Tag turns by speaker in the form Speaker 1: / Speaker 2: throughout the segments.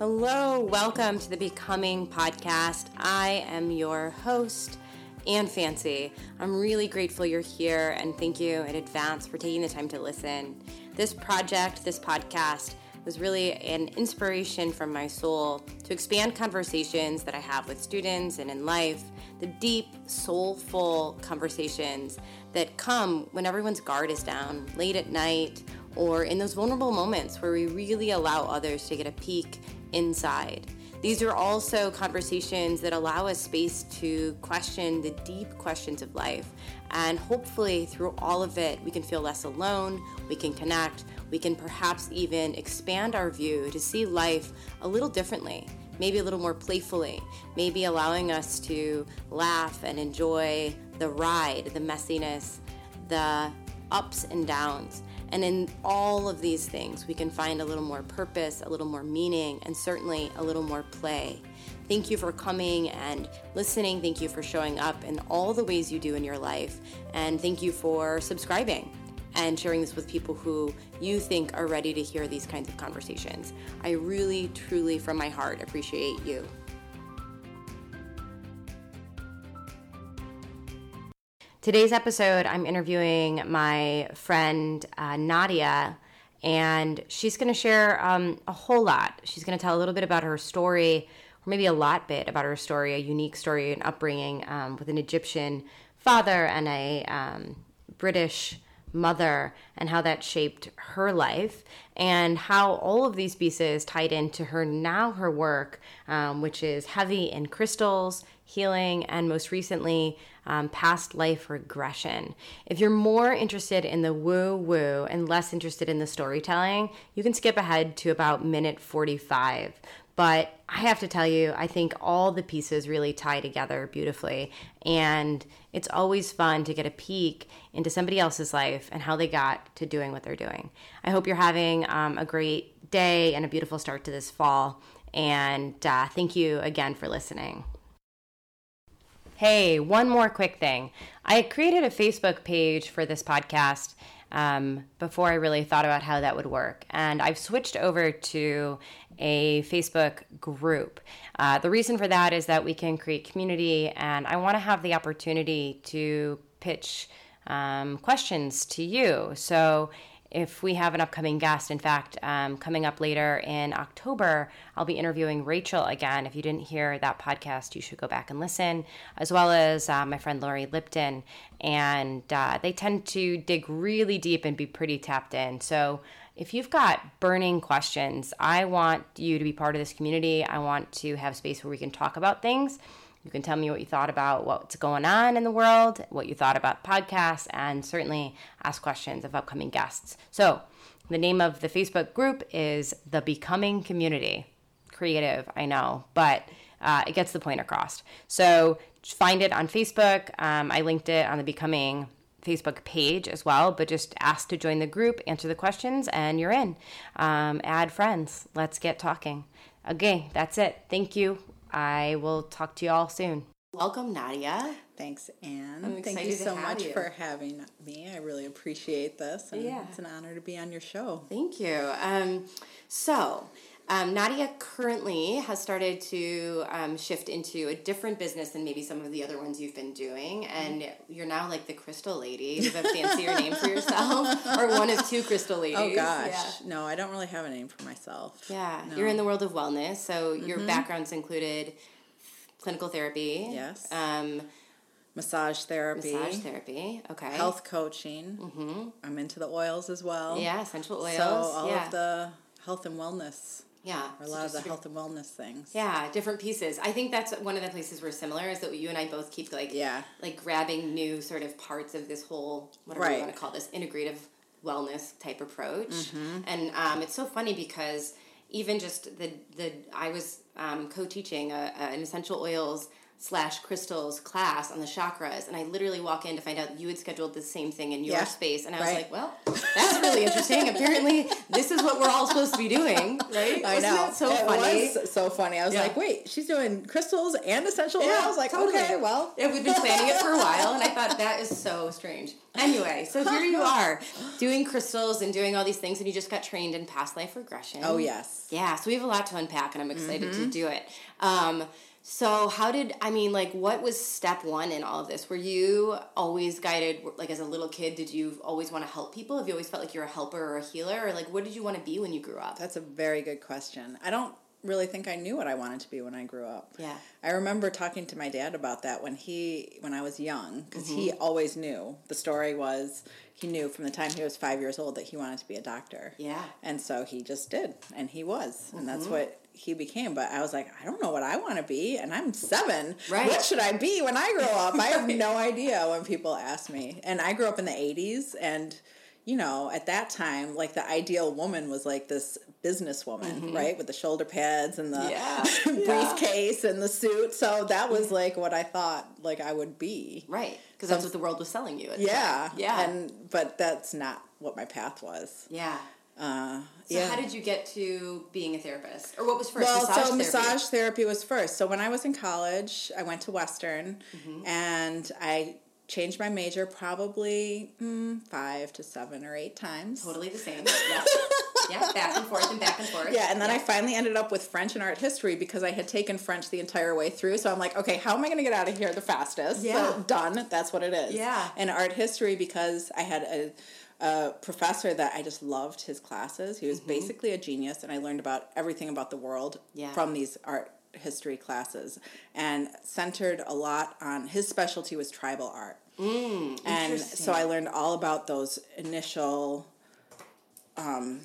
Speaker 1: Hello, welcome to the Becoming Podcast. I am your host, Ann Fancy. I'm really grateful you're here and thank you in advance for taking the time to listen. This project, this podcast, was really an inspiration from my soul to expand conversations that I have with students and in life, the deep, soulful conversations that come when everyone's guard is down, late at night, or in those vulnerable moments where we really allow others to get a peek inside. These are also conversations that allow us space to question the deep questions of life. And hopefully, through all of it, we can feel less alone, we can connect, we can perhaps even expand our view to see life a little differently, maybe a little more playfully, maybe allowing us to laugh and enjoy the ride, the messiness, the ups and downs. And in all of these things, we can find a little more purpose, a little more meaning, and certainly a little more play. Thank you for coming and listening. Thank you for showing up in all the ways you do in your life. And thank you for subscribing and sharing this with people who you think are ready to hear these kinds of conversations. I really, truly, from my heart, appreciate you. Today's episode, I'm interviewing my friend uh, Nadia, and she's going to share um, a whole lot. She's going to tell a little bit about her story, or maybe a lot bit about her story, a unique story and upbringing um, with an Egyptian father and a um, British mother and how that shaped her life and how all of these pieces tied into her now her work um, which is heavy in crystals healing and most recently um, past life regression if you're more interested in the woo woo and less interested in the storytelling you can skip ahead to about minute 45 but I have to tell you, I think all the pieces really tie together beautifully. And it's always fun to get a peek into somebody else's life and how they got to doing what they're doing. I hope you're having um, a great day and a beautiful start to this fall. And uh, thank you again for listening. Hey, one more quick thing. I created a Facebook page for this podcast um, before I really thought about how that would work. And I've switched over to a Facebook group. Uh, the reason for that is that we can create community, and I want to have the opportunity to pitch um, questions to you. So if we have an upcoming guest. In fact, um, coming up later in October, I'll be interviewing Rachel again. If you didn't hear that podcast, you should go back and listen, as well as uh, my friend Lori Lipton. And uh, they tend to dig really deep and be pretty tapped in. So if you've got burning questions, I want you to be part of this community. I want to have space where we can talk about things you can tell me what you thought about what's going on in the world, what you thought about podcasts, and certainly ask questions of upcoming guests. So, the name of the Facebook group is The Becoming Community. Creative, I know, but uh, it gets the point across. So, find it on Facebook. Um, I linked it on the Becoming Facebook page as well, but just ask to join the group, answer the questions, and you're in. Um, add friends. Let's get talking. Okay, that's it. Thank you. I will talk to you all soon. Welcome, Nadia.
Speaker 2: Thanks, Anne. Thank you so much you. for having me. I really appreciate this. And yeah. It's an honor to be on your show.
Speaker 1: Thank you. Um, so, um, Nadia currently has started to um, shift into a different business than maybe some of the other ones you've been doing, and you're now like the crystal lady. You have a fancier name for yourself, or one of two crystal ladies.
Speaker 2: Oh gosh, yeah. no, I don't really have a name for myself.
Speaker 1: Yeah, no. you're in the world of wellness, so mm-hmm. your backgrounds included clinical therapy.
Speaker 2: Yes. Um, massage therapy.
Speaker 1: Massage therapy. Okay.
Speaker 2: Health coaching. Mm-hmm. I'm into the oils as well.
Speaker 1: Yeah, essential oils.
Speaker 2: So all yeah. of the health and wellness
Speaker 1: yeah.
Speaker 2: Or a lot of the health and wellness things.
Speaker 1: Yeah, different pieces. I think that's one of the places we're similar is that you and I both keep like
Speaker 2: yeah.
Speaker 1: like grabbing new sort of parts of this whole whatever right. you want to call this integrative wellness type approach. Mm-hmm. And um, it's so funny because even just the the I was um, co-teaching a, a, an essential oils slash crystals class on the chakras, and I literally walk in to find out you had scheduled the same thing in your yeah. space, and I was right. like, well, that's really interesting. Apparently, this is what we're all supposed to be doing, right?
Speaker 2: I
Speaker 1: Wasn't
Speaker 2: know.
Speaker 1: That so
Speaker 2: it
Speaker 1: funny.
Speaker 2: Was so funny. I was yeah. like, wait, she's doing crystals and essential oils yeah, oils. Like, totally. okay, well,
Speaker 1: yeah, we've been planning it for a while, and I thought that is so strange. Anyway, so here you are doing crystals and doing all these things, and you just got trained in past life regression.
Speaker 2: Oh yes.
Speaker 1: Yeah. So we have a lot to unpack, and I'm excited mm-hmm. to do it. Um, so, how did I mean? Like, what was step one in all of this? Were you always guided, like as a little kid? Did you always want to help people? Have you always felt like you're a helper or a healer, or like what did you want to be when you grew up?
Speaker 2: That's a very good question. I don't really think I knew what I wanted to be when I grew up.
Speaker 1: Yeah.
Speaker 2: I remember talking to my dad about that when he when I was young because mm-hmm. he always knew. The story was he knew from the time he was 5 years old that he wanted to be a doctor.
Speaker 1: Yeah.
Speaker 2: And so he just did and he was. Mm-hmm. And that's mm-hmm. what he became. But I was like, I don't know what I want to be, and I'm seven. Right. What should I be when I grow up? I have no idea when people ask me. And I grew up in the '80s, and you know, at that time, like the ideal woman was like this businesswoman, mm-hmm. right, with the shoulder pads and the yeah. briefcase yeah. and the suit. So that was like what I thought like I would be,
Speaker 1: right? Because that's what the world was selling you.
Speaker 2: yeah, yeah. And but that's not what my path was.
Speaker 1: Yeah.
Speaker 2: Uh,
Speaker 1: so
Speaker 2: yeah.
Speaker 1: how did you get to being a therapist, or what was first?
Speaker 2: Well,
Speaker 1: massage
Speaker 2: so
Speaker 1: therapy?
Speaker 2: massage therapy was first. So when I was in college, I went to Western, mm-hmm. and I changed my major probably mm, five to seven or eight times.
Speaker 1: Totally the same. Yeah. yeah, back and forth and back and forth.
Speaker 2: Yeah, and then yeah. I finally ended up with French and art history because I had taken French the entire way through. So I'm like, okay, how am I going to get out of here the fastest?
Speaker 1: Yeah.
Speaker 2: So done. That's what it is.
Speaker 1: Yeah.
Speaker 2: And art history because I had a a professor that I just loved his classes. He was mm-hmm. basically a genius, and I learned about everything about the world
Speaker 1: yeah.
Speaker 2: from these art history classes and centered a lot on his specialty was tribal art.
Speaker 1: Mm,
Speaker 2: and so I learned all about those initial um,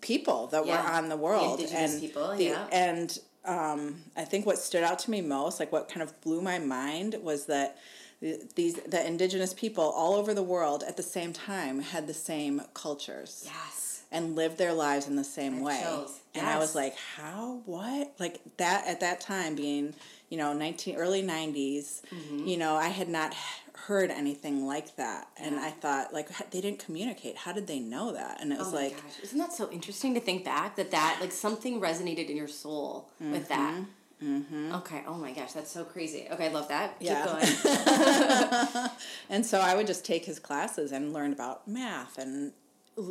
Speaker 2: people that yeah. were on the world.
Speaker 1: The
Speaker 2: and
Speaker 1: people,
Speaker 2: the,
Speaker 1: yeah.
Speaker 2: And um, I think what stood out to me most, like what kind of blew my mind, was that these the indigenous people all over the world at the same time had the same cultures.
Speaker 1: Yes.
Speaker 2: And lived their lives in the same
Speaker 1: that
Speaker 2: way.
Speaker 1: Shows.
Speaker 2: And. I was like, how what? Like that at that time being, you know, 19 early 90s, mm-hmm. you know, I had not heard anything like that and i thought like they didn't communicate how did they know that and it was oh like
Speaker 1: gosh. isn't that so interesting to think back that that like something resonated in your soul mm-hmm. with that mm-hmm. Okay. Oh my gosh, that's so crazy. Okay, I love that.
Speaker 2: Keep
Speaker 1: yeah.
Speaker 2: going. and so I would just take his classes and learn about math and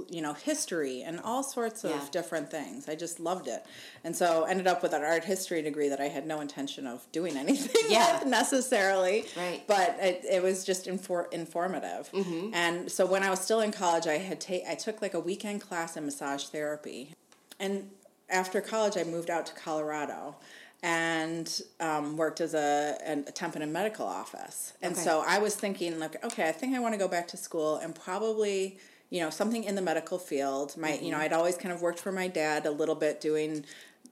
Speaker 2: you know history and all sorts of yeah. different things. I just loved it, and so ended up with an art history degree that I had no intention of doing anything yeah. with necessarily.
Speaker 1: Right.
Speaker 2: But it, it was just infor- informative.
Speaker 1: Mm-hmm.
Speaker 2: And so when I was still in college, I had ta- I took like a weekend class in massage therapy, and after college, I moved out to Colorado and um, worked as a, a temp in a medical office. And okay. so I was thinking, like, okay, I think I want to go back to school and probably, you know, something in the medical field. My, mm-hmm. you know, mm-hmm. I'd always kind of worked for my dad a little bit doing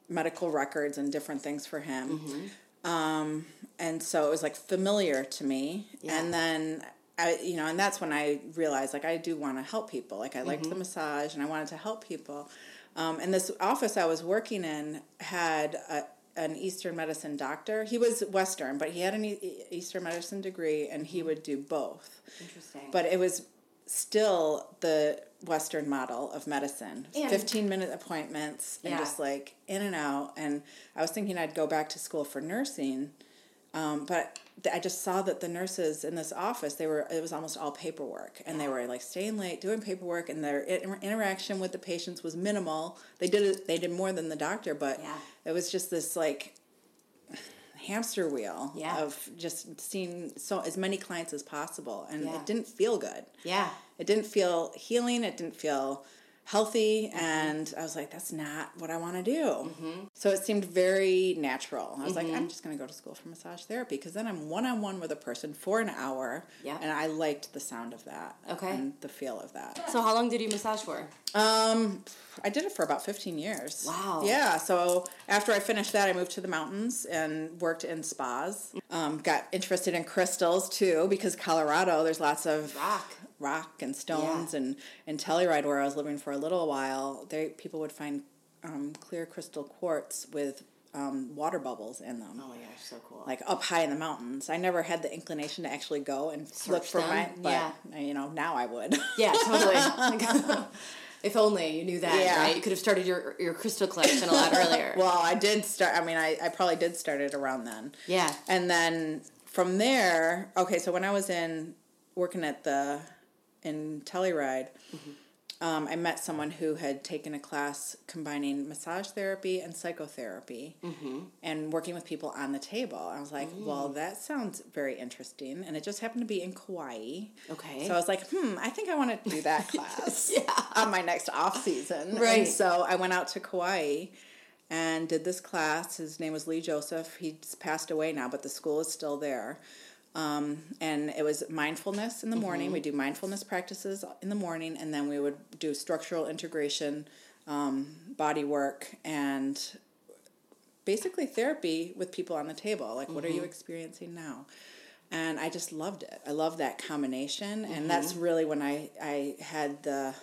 Speaker 2: medical records and different things for him.
Speaker 1: Mm-hmm.
Speaker 2: Um, and so it was like familiar to me. Yeah. And then I, you know, and that's when I realized like I do want to help people. Like I liked mm-hmm. the massage and I wanted to help people. Um, and this office I was working in had a, an Eastern medicine doctor. He was Western, but he had an Eastern medicine degree, and he would do both.
Speaker 1: Interesting.
Speaker 2: But it was still the Western model of medicine. And 15 minute appointments and yeah. just like in and out. And I was thinking I'd go back to school for nursing. Um, but I just saw that the nurses in this office, they were, it was almost all paperwork. And they were like staying late, doing paperwork, and their interaction with the patients was minimal. They did it, they did more than the doctor, but
Speaker 1: yeah.
Speaker 2: It was just this like hamster wheel
Speaker 1: yeah.
Speaker 2: of just seeing so as many clients as possible. And
Speaker 1: yeah.
Speaker 2: it didn't feel good.
Speaker 1: Yeah.
Speaker 2: It didn't feel healing. It didn't feel healthy and I was like that's not what I want to do.
Speaker 1: Mm-hmm.
Speaker 2: So it seemed very natural. I was mm-hmm. like I'm just going to go to school for massage therapy because then I'm one on one with a person for an hour
Speaker 1: yeah.
Speaker 2: and I liked the sound of that
Speaker 1: okay.
Speaker 2: and the feel of that.
Speaker 1: So how long did you massage for?
Speaker 2: Um I did it for about 15 years.
Speaker 1: Wow.
Speaker 2: Yeah, so after I finished that I moved to the mountains and worked in spas. Um, got interested in crystals too because Colorado there's lots of
Speaker 1: rock
Speaker 2: rock and stones yeah. and in Telluride where I was living for a little while, they people would find um, clear crystal quartz with um, water bubbles in them.
Speaker 1: Oh my gosh, so cool.
Speaker 2: Like up high in the mountains. I never had the inclination to actually go and look for
Speaker 1: them?
Speaker 2: my, but
Speaker 1: Yeah.
Speaker 2: you know, now I would.
Speaker 1: yeah, totally. if only you knew that,
Speaker 2: Yeah.
Speaker 1: right? You could have started your your crystal collection a lot earlier.
Speaker 2: well, I did start, I mean, I, I probably did start it around then.
Speaker 1: yeah.
Speaker 2: And then from there, okay, so when I was in working at the in Telluride, um, I met someone who had taken a class combining massage therapy and psychotherapy, and working with people on the table. I was like, well, that sounds very interesting, and it just happened to be in Kauai.
Speaker 1: Okay.
Speaker 2: So I was like, hmm, I think I want to do that class
Speaker 1: Yeah.
Speaker 2: on my next off season.
Speaker 1: Right.
Speaker 2: And so I went out to Kauai and did this class. His name was Lee Joseph. He's passed away now, but the school is still there. Um, and it was mindfulness in the morning. We do mindfulness practices in the morning, and then we would do structural integration, um, body work, and basically therapy with people on the table. Like, what are you experiencing now? And I just loved it. I love that combination, and that's really when I I had the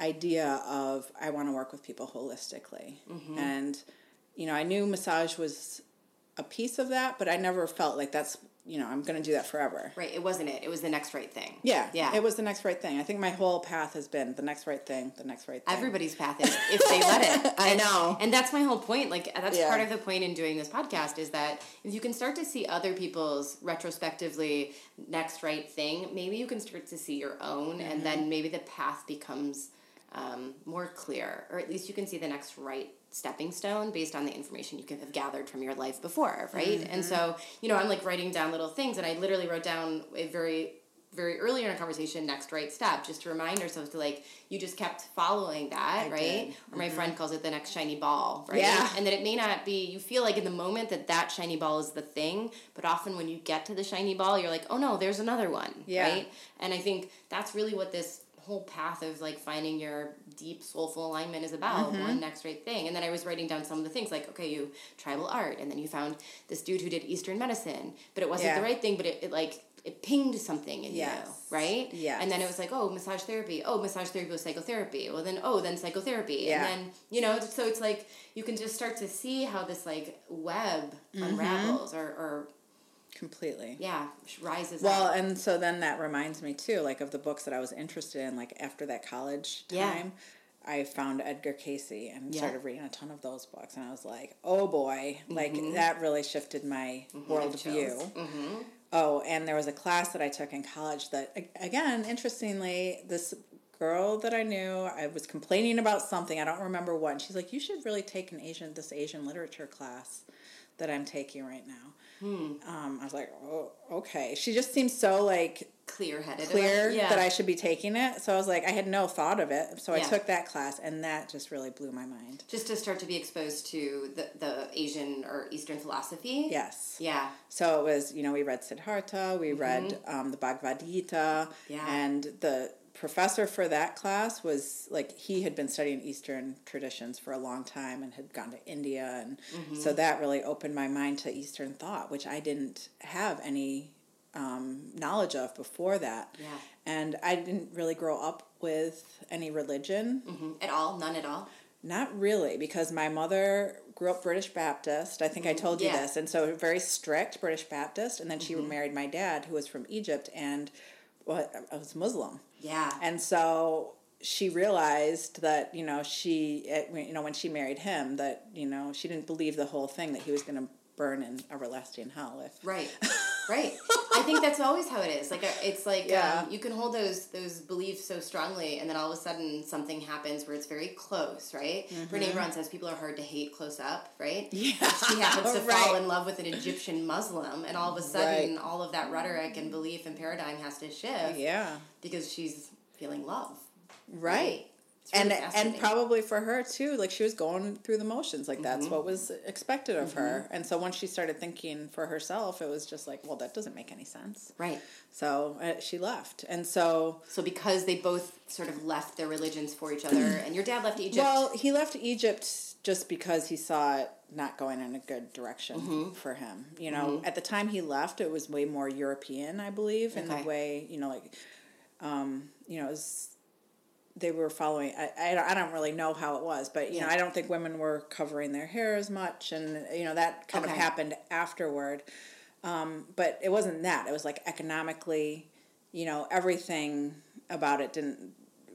Speaker 2: idea of I want to work with people holistically. And you know, I knew massage was a piece of that, but I never felt like that's you know I'm going to do that forever.
Speaker 1: Right. It wasn't it. It was the next right thing.
Speaker 2: Yeah,
Speaker 1: Yeah.
Speaker 2: It was the next right thing. I think my whole path has been the next right thing, the next right thing.
Speaker 1: Everybody's path is if they let it.
Speaker 2: I
Speaker 1: And-
Speaker 2: know.
Speaker 1: And that's my whole point. Like that's
Speaker 2: Yeah.
Speaker 1: part of the point in doing this podcast is that if you can start to see other people's retrospectively next right thing, maybe you can start to see your own and
Speaker 2: Mm-hmm.
Speaker 1: then maybe the path becomes um, more clear or at least you can see the next right stepping stone based on the information you could have gathered from your life before right and
Speaker 2: Mm-hmm.
Speaker 1: so you know i'm like writing down little things and i literally wrote down a very very early in our conversation next right step just to remind ourselves to like you just kept following that
Speaker 2: I
Speaker 1: right
Speaker 2: did.
Speaker 1: or my friend calls it the next shiny ball right
Speaker 2: Yeah.
Speaker 1: and that it may not be you feel like in the moment that that shiny ball is the thing but often when you get to the shiny ball you're like oh no there's another one
Speaker 2: Yeah.
Speaker 1: right and i think that's really what this whole path of like finding your deep soulful alignment is about
Speaker 2: Mm-hmm.
Speaker 1: one next right thing and then i was writing down some of the things like okay you tribal art and then you found this dude who did eastern medicine but it wasn't
Speaker 2: Yeah.
Speaker 1: the right thing but it, it like it pinged something in
Speaker 2: Yes.
Speaker 1: you right
Speaker 2: Yeah.
Speaker 1: and then it was like oh massage therapy oh massage therapy was psychotherapy well then oh then psychotherapy
Speaker 2: Yeah.
Speaker 1: and then you know so it's like you can just start to see how this like web
Speaker 2: Mm-hmm.
Speaker 1: unravels or, or
Speaker 2: completely.
Speaker 1: yeah rises
Speaker 2: Well,
Speaker 1: up
Speaker 2: and so then that reminds me too, like of the books that I was interested in, like after that college time Yeah. I found Edgar Cayce and
Speaker 1: Yeah.
Speaker 2: started reading a ton of those books, and I was like, "Oh boy!" Like that really shifted my worldview.
Speaker 1: mm-hmm.
Speaker 2: Oh, and there was a class that I took in college that, again, interestingly, this girl that I knew, I was complaining about something. I don't remember what. And she's like, "You should really take an Asian this Asian literature class that I'm taking right now." Um, I was like, "Oh, okay." She just seems so like
Speaker 1: clear-headed
Speaker 2: clear
Speaker 1: yeah.
Speaker 2: that I should be taking it. So I was like, I had no thought of it. So I took that class, and that just really blew my mind.
Speaker 1: just to start to be exposed to the, the asian or eastern philosophy
Speaker 2: Yes.
Speaker 1: yeah
Speaker 2: So it was, you know, we read Siddhartha, we read um, the Bhagavad Gita,
Speaker 1: Mm-hmm. Yeah.
Speaker 2: and the professor for that class was like he had been studying Eastern traditions for a long time and had gone to India, and
Speaker 1: Mm-hmm.
Speaker 2: so that really opened my mind to Eastern thought, which I didn't have any um, knowledge of before that.
Speaker 1: Yeah.
Speaker 2: And I didn't really grow up with any religion.
Speaker 1: Mhm. at all none at all
Speaker 2: Not really, because my mother grew up British Baptist. I think I told you
Speaker 1: Yeah.
Speaker 2: this. And so very strict British Baptist. And then she married my dad, who was from Egypt and was Muslim.
Speaker 1: Yeah
Speaker 2: And so she realized that, you know, she, you know, when she married him, that, you know, she didn't believe the whole thing that he was going to burn in everlasting hell. If,
Speaker 1: Right, right. I think that's always how it is. Like uh, it's like
Speaker 2: Yeah.
Speaker 1: um, you can hold those those beliefs so strongly, and then all of a sudden something happens where it's very close. Right. Brene Brown says people are hard to hate close up. Right.
Speaker 2: Yeah,
Speaker 1: She happens to fall in love with an Egyptian Muslim, and all of a sudden, all of that rhetoric and belief and paradigm has to shift
Speaker 2: yeah.
Speaker 1: because she's feeling love.
Speaker 2: Right.
Speaker 1: It's really
Speaker 2: and and probably for her too like she was going through the motions like that's
Speaker 1: Mm-hmm.
Speaker 2: what was expected of her and so once she started thinking for herself it was just like well that doesn't make any sense
Speaker 1: Right.
Speaker 2: so uh, she left and so
Speaker 1: So because they both sort of left their religions for each other, and your dad left Egypt.
Speaker 2: well he left egypt just because he saw it not going in a good direction
Speaker 1: Mm-hmm.
Speaker 2: for him you know at the time he left it was way more european i believe in
Speaker 1: Okay.
Speaker 2: the way you know like um, you know it was they were following. I, I don't- I don't really know how it was, but you know I don't think women were covering their hair as much, and you know that kind of happened afterward. Um, but it wasn't that. It was like economically, you know, everything about it didn't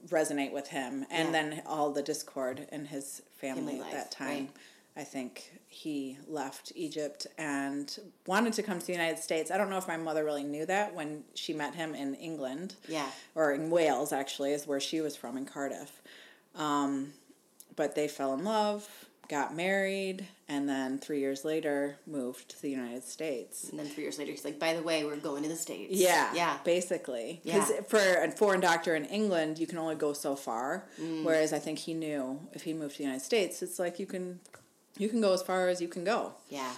Speaker 2: resonate with him, and
Speaker 1: Yeah.
Speaker 2: then all the discord in his family, at
Speaker 1: life,
Speaker 2: that time.
Speaker 1: right.
Speaker 2: I think he left Egypt and wanted to come to the United States. I don't know if my mother really knew that when she met him in England.
Speaker 1: Yeah.
Speaker 2: Or in Wales, actually, is where she was from, in Cardiff. Um, but they fell in love, got married, and then three years later moved to the United States.
Speaker 1: And then three years later, he's like, by the way, we're going to the States.
Speaker 2: Yeah,
Speaker 1: Yeah.
Speaker 2: basically. Because
Speaker 1: Yeah.
Speaker 2: for a foreign doctor in England, you can only go so far.
Speaker 1: Mm.
Speaker 2: Whereas I think he knew if he moved to the United States, it's like you can, you can go as far as you can go.
Speaker 1: Yeah.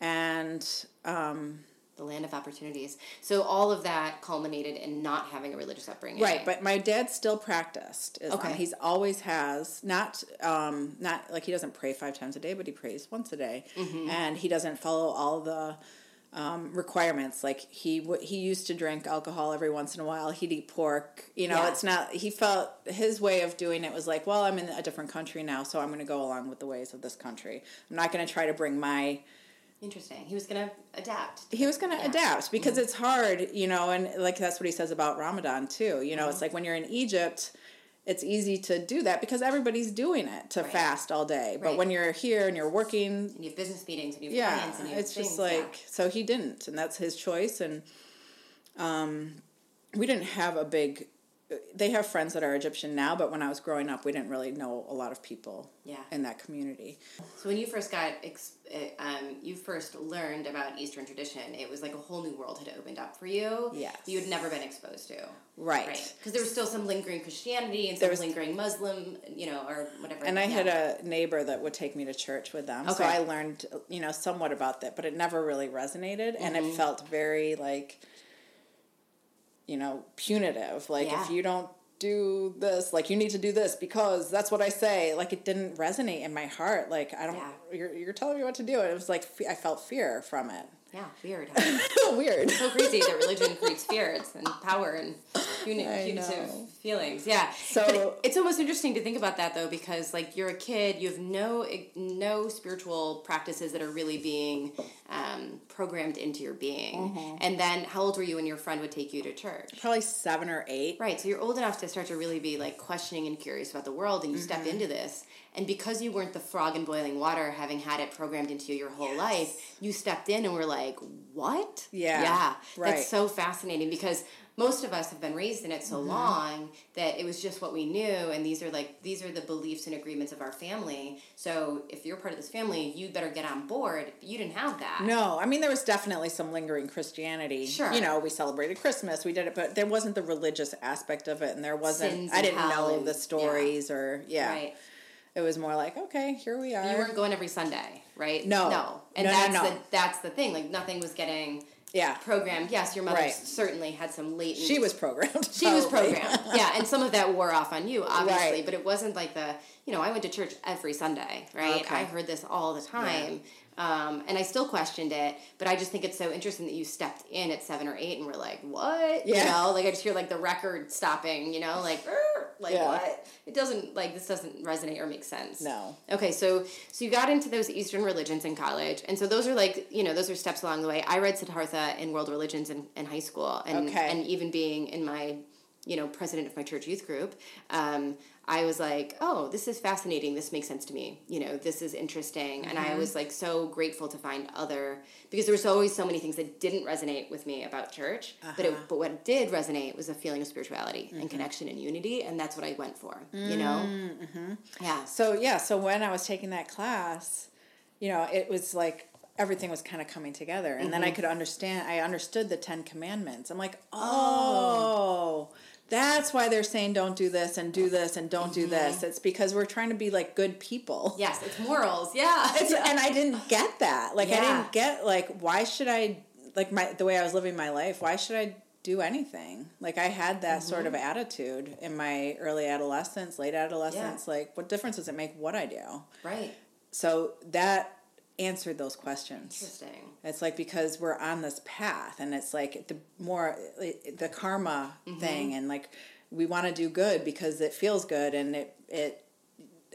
Speaker 2: And um,
Speaker 1: The land of opportunities. So all of that culminated in not having a religious upbringing.
Speaker 2: right, but my dad still practiced. Islam.
Speaker 1: Okay.
Speaker 2: he's always has not um, not like he doesn't pray five times a day, but he prays once a day,
Speaker 1: Mm-hmm.
Speaker 2: and he doesn't follow all the um, requirements. Like he w- he used to drink alcohol every once in a while. He'd eat pork. You know,
Speaker 1: Yeah.
Speaker 2: it's not. He felt his way of doing it was like, well, I'm in a different country now, so I'm going to go along with the ways of this country. I'm not going to try to bring my.
Speaker 1: Interesting. He was going to adapt.
Speaker 2: He was going to
Speaker 1: Yeah.
Speaker 2: adapt because it's hard, you know, and like that's what he says about Ramadan too. You know,
Speaker 1: Mm-hmm.
Speaker 2: it's like when you're in Egypt. It's easy to do that because everybody's doing it to
Speaker 1: Right.
Speaker 2: fast all day. But
Speaker 1: Right.
Speaker 2: when you're here and you're working
Speaker 1: And you have business meetings and you have
Speaker 2: yeah
Speaker 1: clients and you have
Speaker 2: it's just
Speaker 1: things, yeah.
Speaker 2: like so he didn't and that's his choice and um we didn't have a big they have friends that are egyptian now but when i was growing up we didn't really know a lot of people
Speaker 1: Yeah.
Speaker 2: in that community
Speaker 1: So when you first got, ex- uh, um, you first learned about Eastern tradition, it was like a whole new world had opened up for you.
Speaker 2: Yes.
Speaker 1: You had never been exposed to.
Speaker 2: right,
Speaker 1: Right. Because there was still some lingering Christianity and some
Speaker 2: There was-
Speaker 1: lingering Muslim, you know, or whatever.
Speaker 2: and i
Speaker 1: yeah.
Speaker 2: had a neighbor that would take me to church with them so i learned you know somewhat about that but it never really resonated and
Speaker 1: Mm-hmm.
Speaker 2: it felt very like you know punitive like
Speaker 1: Yeah.
Speaker 2: if you don't do this like you need to do this because that's what i say like it didn't resonate in my heart like i don't
Speaker 1: Yeah.
Speaker 2: you're, you're telling me what to do And it was like i felt fear from it
Speaker 1: Yeah, weird. huh?
Speaker 2: weird
Speaker 1: so crazy that religion creates fear it's, and power and puni- punitive feelings. Yeah.
Speaker 2: So-
Speaker 1: But it's almost interesting to think about that though, because like you're a kid, you have no no spiritual practices that are really being um, programmed into your being.
Speaker 2: Mm-hmm.
Speaker 1: And then, how old were you when your friend would take you to church?
Speaker 2: probably seven or eight
Speaker 1: Right, so you're old enough to start to really be like questioning and curious about the world, and you step
Speaker 2: Mm-hmm.
Speaker 1: into this. And because you weren't the frog in boiling water, having had it programmed into you your whole life, you stepped in and were like, "What?
Speaker 2: Yeah,
Speaker 1: yeah."
Speaker 2: right.
Speaker 1: That's so fascinating because most of us have been raised in it so
Speaker 2: Mm-hmm.
Speaker 1: long that it was just what we knew, and these are like these are the beliefs and agreements of our family. So if you're part of this family, you better get on board. You didn't have that.
Speaker 2: no i mean there was definitely some lingering christianity
Speaker 1: Sure.
Speaker 2: you know we celebrated christmas we did it but there wasn't the religious aspect of it and there wasn't
Speaker 1: Sins
Speaker 2: i didn't know
Speaker 1: and-
Speaker 2: the stories or yeah
Speaker 1: Right.
Speaker 2: it was more like okay here we are
Speaker 1: You weren't going every Sunday, right?
Speaker 2: No.
Speaker 1: no, and
Speaker 2: No, no,
Speaker 1: that's
Speaker 2: no.
Speaker 1: the that's the thing. Like nothing was getting
Speaker 2: yeah
Speaker 1: programmed. Yes, your mother
Speaker 2: Right.
Speaker 1: certainly had some latent.
Speaker 2: she was programmed
Speaker 1: She was programmed, yeah, and some of that wore off on you, obviously.
Speaker 2: Right.
Speaker 1: But it wasn't like the you know I went to church every Sunday, right?
Speaker 2: Okay.
Speaker 1: I heard this all the time, um, and I still questioned it. But I just think it's so interesting that you stepped in at seven or eight and were like, "What?"
Speaker 2: Yeah.
Speaker 1: You know, like I just hear like the record stopping. You know, like, like
Speaker 2: Yeah.
Speaker 1: what? It doesn't like this doesn't resonate or make sense.
Speaker 2: No.
Speaker 1: Okay, so so you got into those Eastern religions in college, and so those are like you know those are steps along the way. I read Siddhartha in World Religions in, in high school, and
Speaker 2: Okay.
Speaker 1: and even being in my you know president of my church youth group, um, I was like, oh, this is fascinating. This makes sense to me. You know, this is interesting, and
Speaker 2: Mm-hmm.
Speaker 1: I was like so grateful to find other because there was always so many things that didn't resonate with me about church, but
Speaker 2: Uh-huh.
Speaker 1: it but what did resonate was a feeling of spirituality and connection and unity, and that's what I went for. You know,
Speaker 2: Mm-hmm.
Speaker 1: yeah.
Speaker 2: So yeah, so when I was taking that class, you know, it was like everything was kind of coming together, and then I
Speaker 1: Mm-hmm.
Speaker 2: could understand. I understood the Ten Commandments. I'm like, oh, that's why they're saying don't do this and do this and don't do this. It's because we're trying to be like good people.
Speaker 1: Mm-hmm. Yes, it's morals. Yeah.
Speaker 2: It's, and I didn't get that. Like I didn't get like why should I like my the way I was living my life? Why should I do anything? Like I had that sort of
Speaker 1: Mm-hmm.
Speaker 2: attitude in my early adolescence, late adolescence. Like what difference does it make what I do?
Speaker 1: right.
Speaker 2: So that answered those questions.
Speaker 1: Interesting.
Speaker 2: It's like because we're on this path, and it's like the more the karma
Speaker 1: Mm-hmm.
Speaker 2: thing, and like we want to do good because it feels good and it it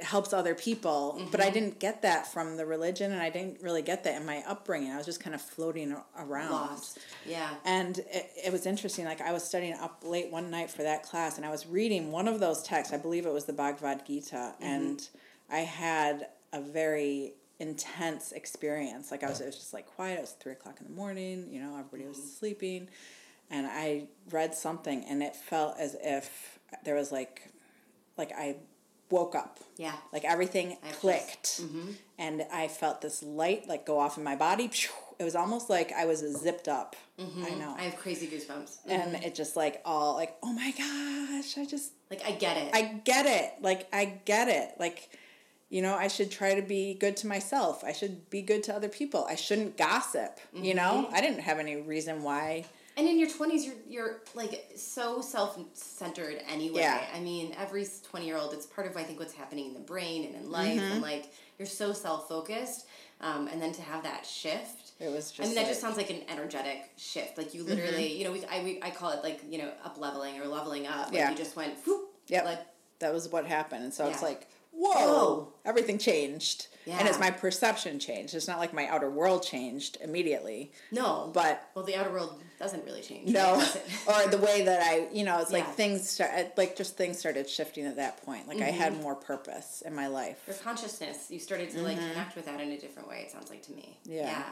Speaker 2: helps other people. Mm-hmm. But I didn't get that from the religion, and I didn't really get that in my upbringing. I was just kind of floating around.
Speaker 1: Lost. Yeah.
Speaker 2: And it, it was interesting. Like I was studying up late one night for that class, and I was reading one of those texts. I believe it was the Bhagavad Gita, mm-hmm. and I had a very intense experience. Like I was, it was just like quiet. It was three o'clock in the morning. You know, everybody was mm-hmm. sleeping, and I read something, and it felt as if there was like, like I woke up.
Speaker 1: Yeah.
Speaker 2: Like everything clicked. Mm-hmm. And I felt this light like go off in my body. It was almost like I was zipped up. Mm-hmm. I know.
Speaker 1: I have crazy goosebumps.
Speaker 2: And mm-hmm. it just like all like, oh my gosh, I just
Speaker 1: like I get it.
Speaker 2: I get it. Like I get it. Like you know, I should try to be good to myself. I should be good to other people. I shouldn't gossip. You know, mm-hmm. I didn't have any reason why
Speaker 1: and in your 20s you're you're like so self-centered anyway yeah. i mean every 20 year old it's part of i think what's happening in the brain and in life mm-hmm. and like you're so self-focused um, and then to have that shift
Speaker 2: it was just
Speaker 1: i mean that like, just sounds like an energetic shift like you literally mm-hmm. you know we I, we, I call it like you know up leveling or leveling up like yeah. you just went
Speaker 2: yeah like that was what happened and so yeah. it's like whoa, whoa. everything changed yeah. And as my perception changed, it's not like my outer world changed immediately.
Speaker 1: No.
Speaker 2: But
Speaker 1: well, the outer world doesn't really change.
Speaker 2: No. Right? or the way that I, you know, it's like things start, like just things started shifting at that point. Like mm-hmm. I had more purpose in my life.
Speaker 1: Your consciousness, you started to mm-hmm. like connect with that in a different way. It sounds like to me. Yeah. Yeah.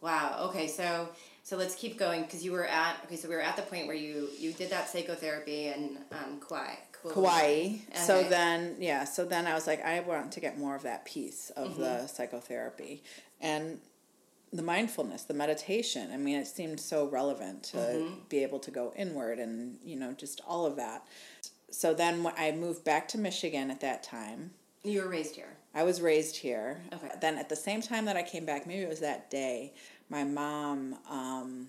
Speaker 1: Wow. Okay. So so let's keep going because you were at okay. So we were at the point where you you did that psychotherapy and um, Kauai.
Speaker 2: Kauai. Okay. So then, yeah, so then I was like, I want to get more of that piece of mm-hmm. the psychotherapy and the mindfulness, the meditation. I mean, it seemed so relevant to mm-hmm. be able to go inward and, you know, just all of that. So then when I moved back to Michigan at that time.
Speaker 1: You were raised here.
Speaker 2: I was raised here. Okay. Then at the same time that I came back, maybe it was that day, my mom um,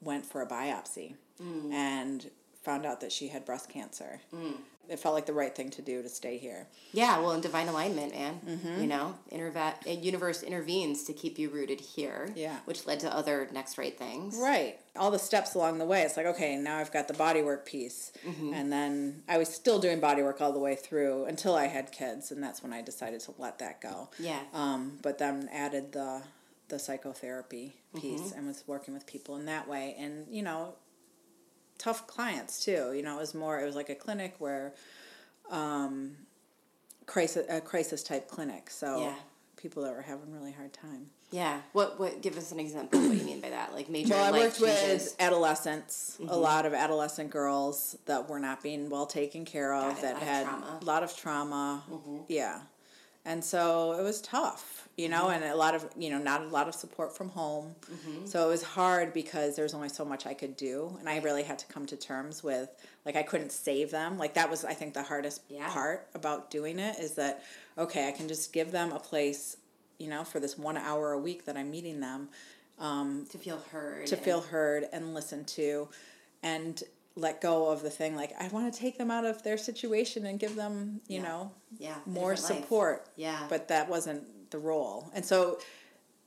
Speaker 2: went for a biopsy. Mm. And found out that she had breast cancer. Mm. It felt like the right thing to do to stay here.
Speaker 1: Yeah, well, in divine alignment, man. Mm-hmm. You know, interve- universe intervenes to keep you rooted here.
Speaker 2: Yeah.
Speaker 1: Which led to other next right things.
Speaker 2: Right. All the steps along the way. It's like, okay, now I've got the bodywork piece. Mm-hmm. And then I was still doing bodywork all the way through until I had kids. And that's when I decided to let that go.
Speaker 1: Yeah.
Speaker 2: Um, but then added the the psychotherapy piece mm-hmm. and was working with people in that way. And, you know, tough clients too. You know, it was more. It was like a clinic where, um, crisis a crisis type clinic. So yeah. people that were having really hard time.
Speaker 1: Yeah. What? What? Give us an example. what do you mean by that? Like major.
Speaker 2: Well,
Speaker 1: I
Speaker 2: worked changes? with adolescents. Mm-hmm. A lot of adolescent girls that were not being well taken care of. That had a lot of trauma. Mm-hmm. Yeah, and so it was tough you know, and a lot of, you know, not a lot of support from home. Mm-hmm. So it was hard because there's only so much I could do. And I really had to come to terms with, like, I couldn't save them. Like, that was, I think, the hardest yeah. part about doing it is that, okay, I can just give them a place, you know, for this one hour a week that I'm meeting them. Um,
Speaker 1: to feel heard.
Speaker 2: To feel heard and listened to. And let go of the thing like i want to take them out of their situation and give them you
Speaker 1: yeah.
Speaker 2: know
Speaker 1: yeah
Speaker 2: more support
Speaker 1: life. yeah
Speaker 2: but that wasn't the role. And so,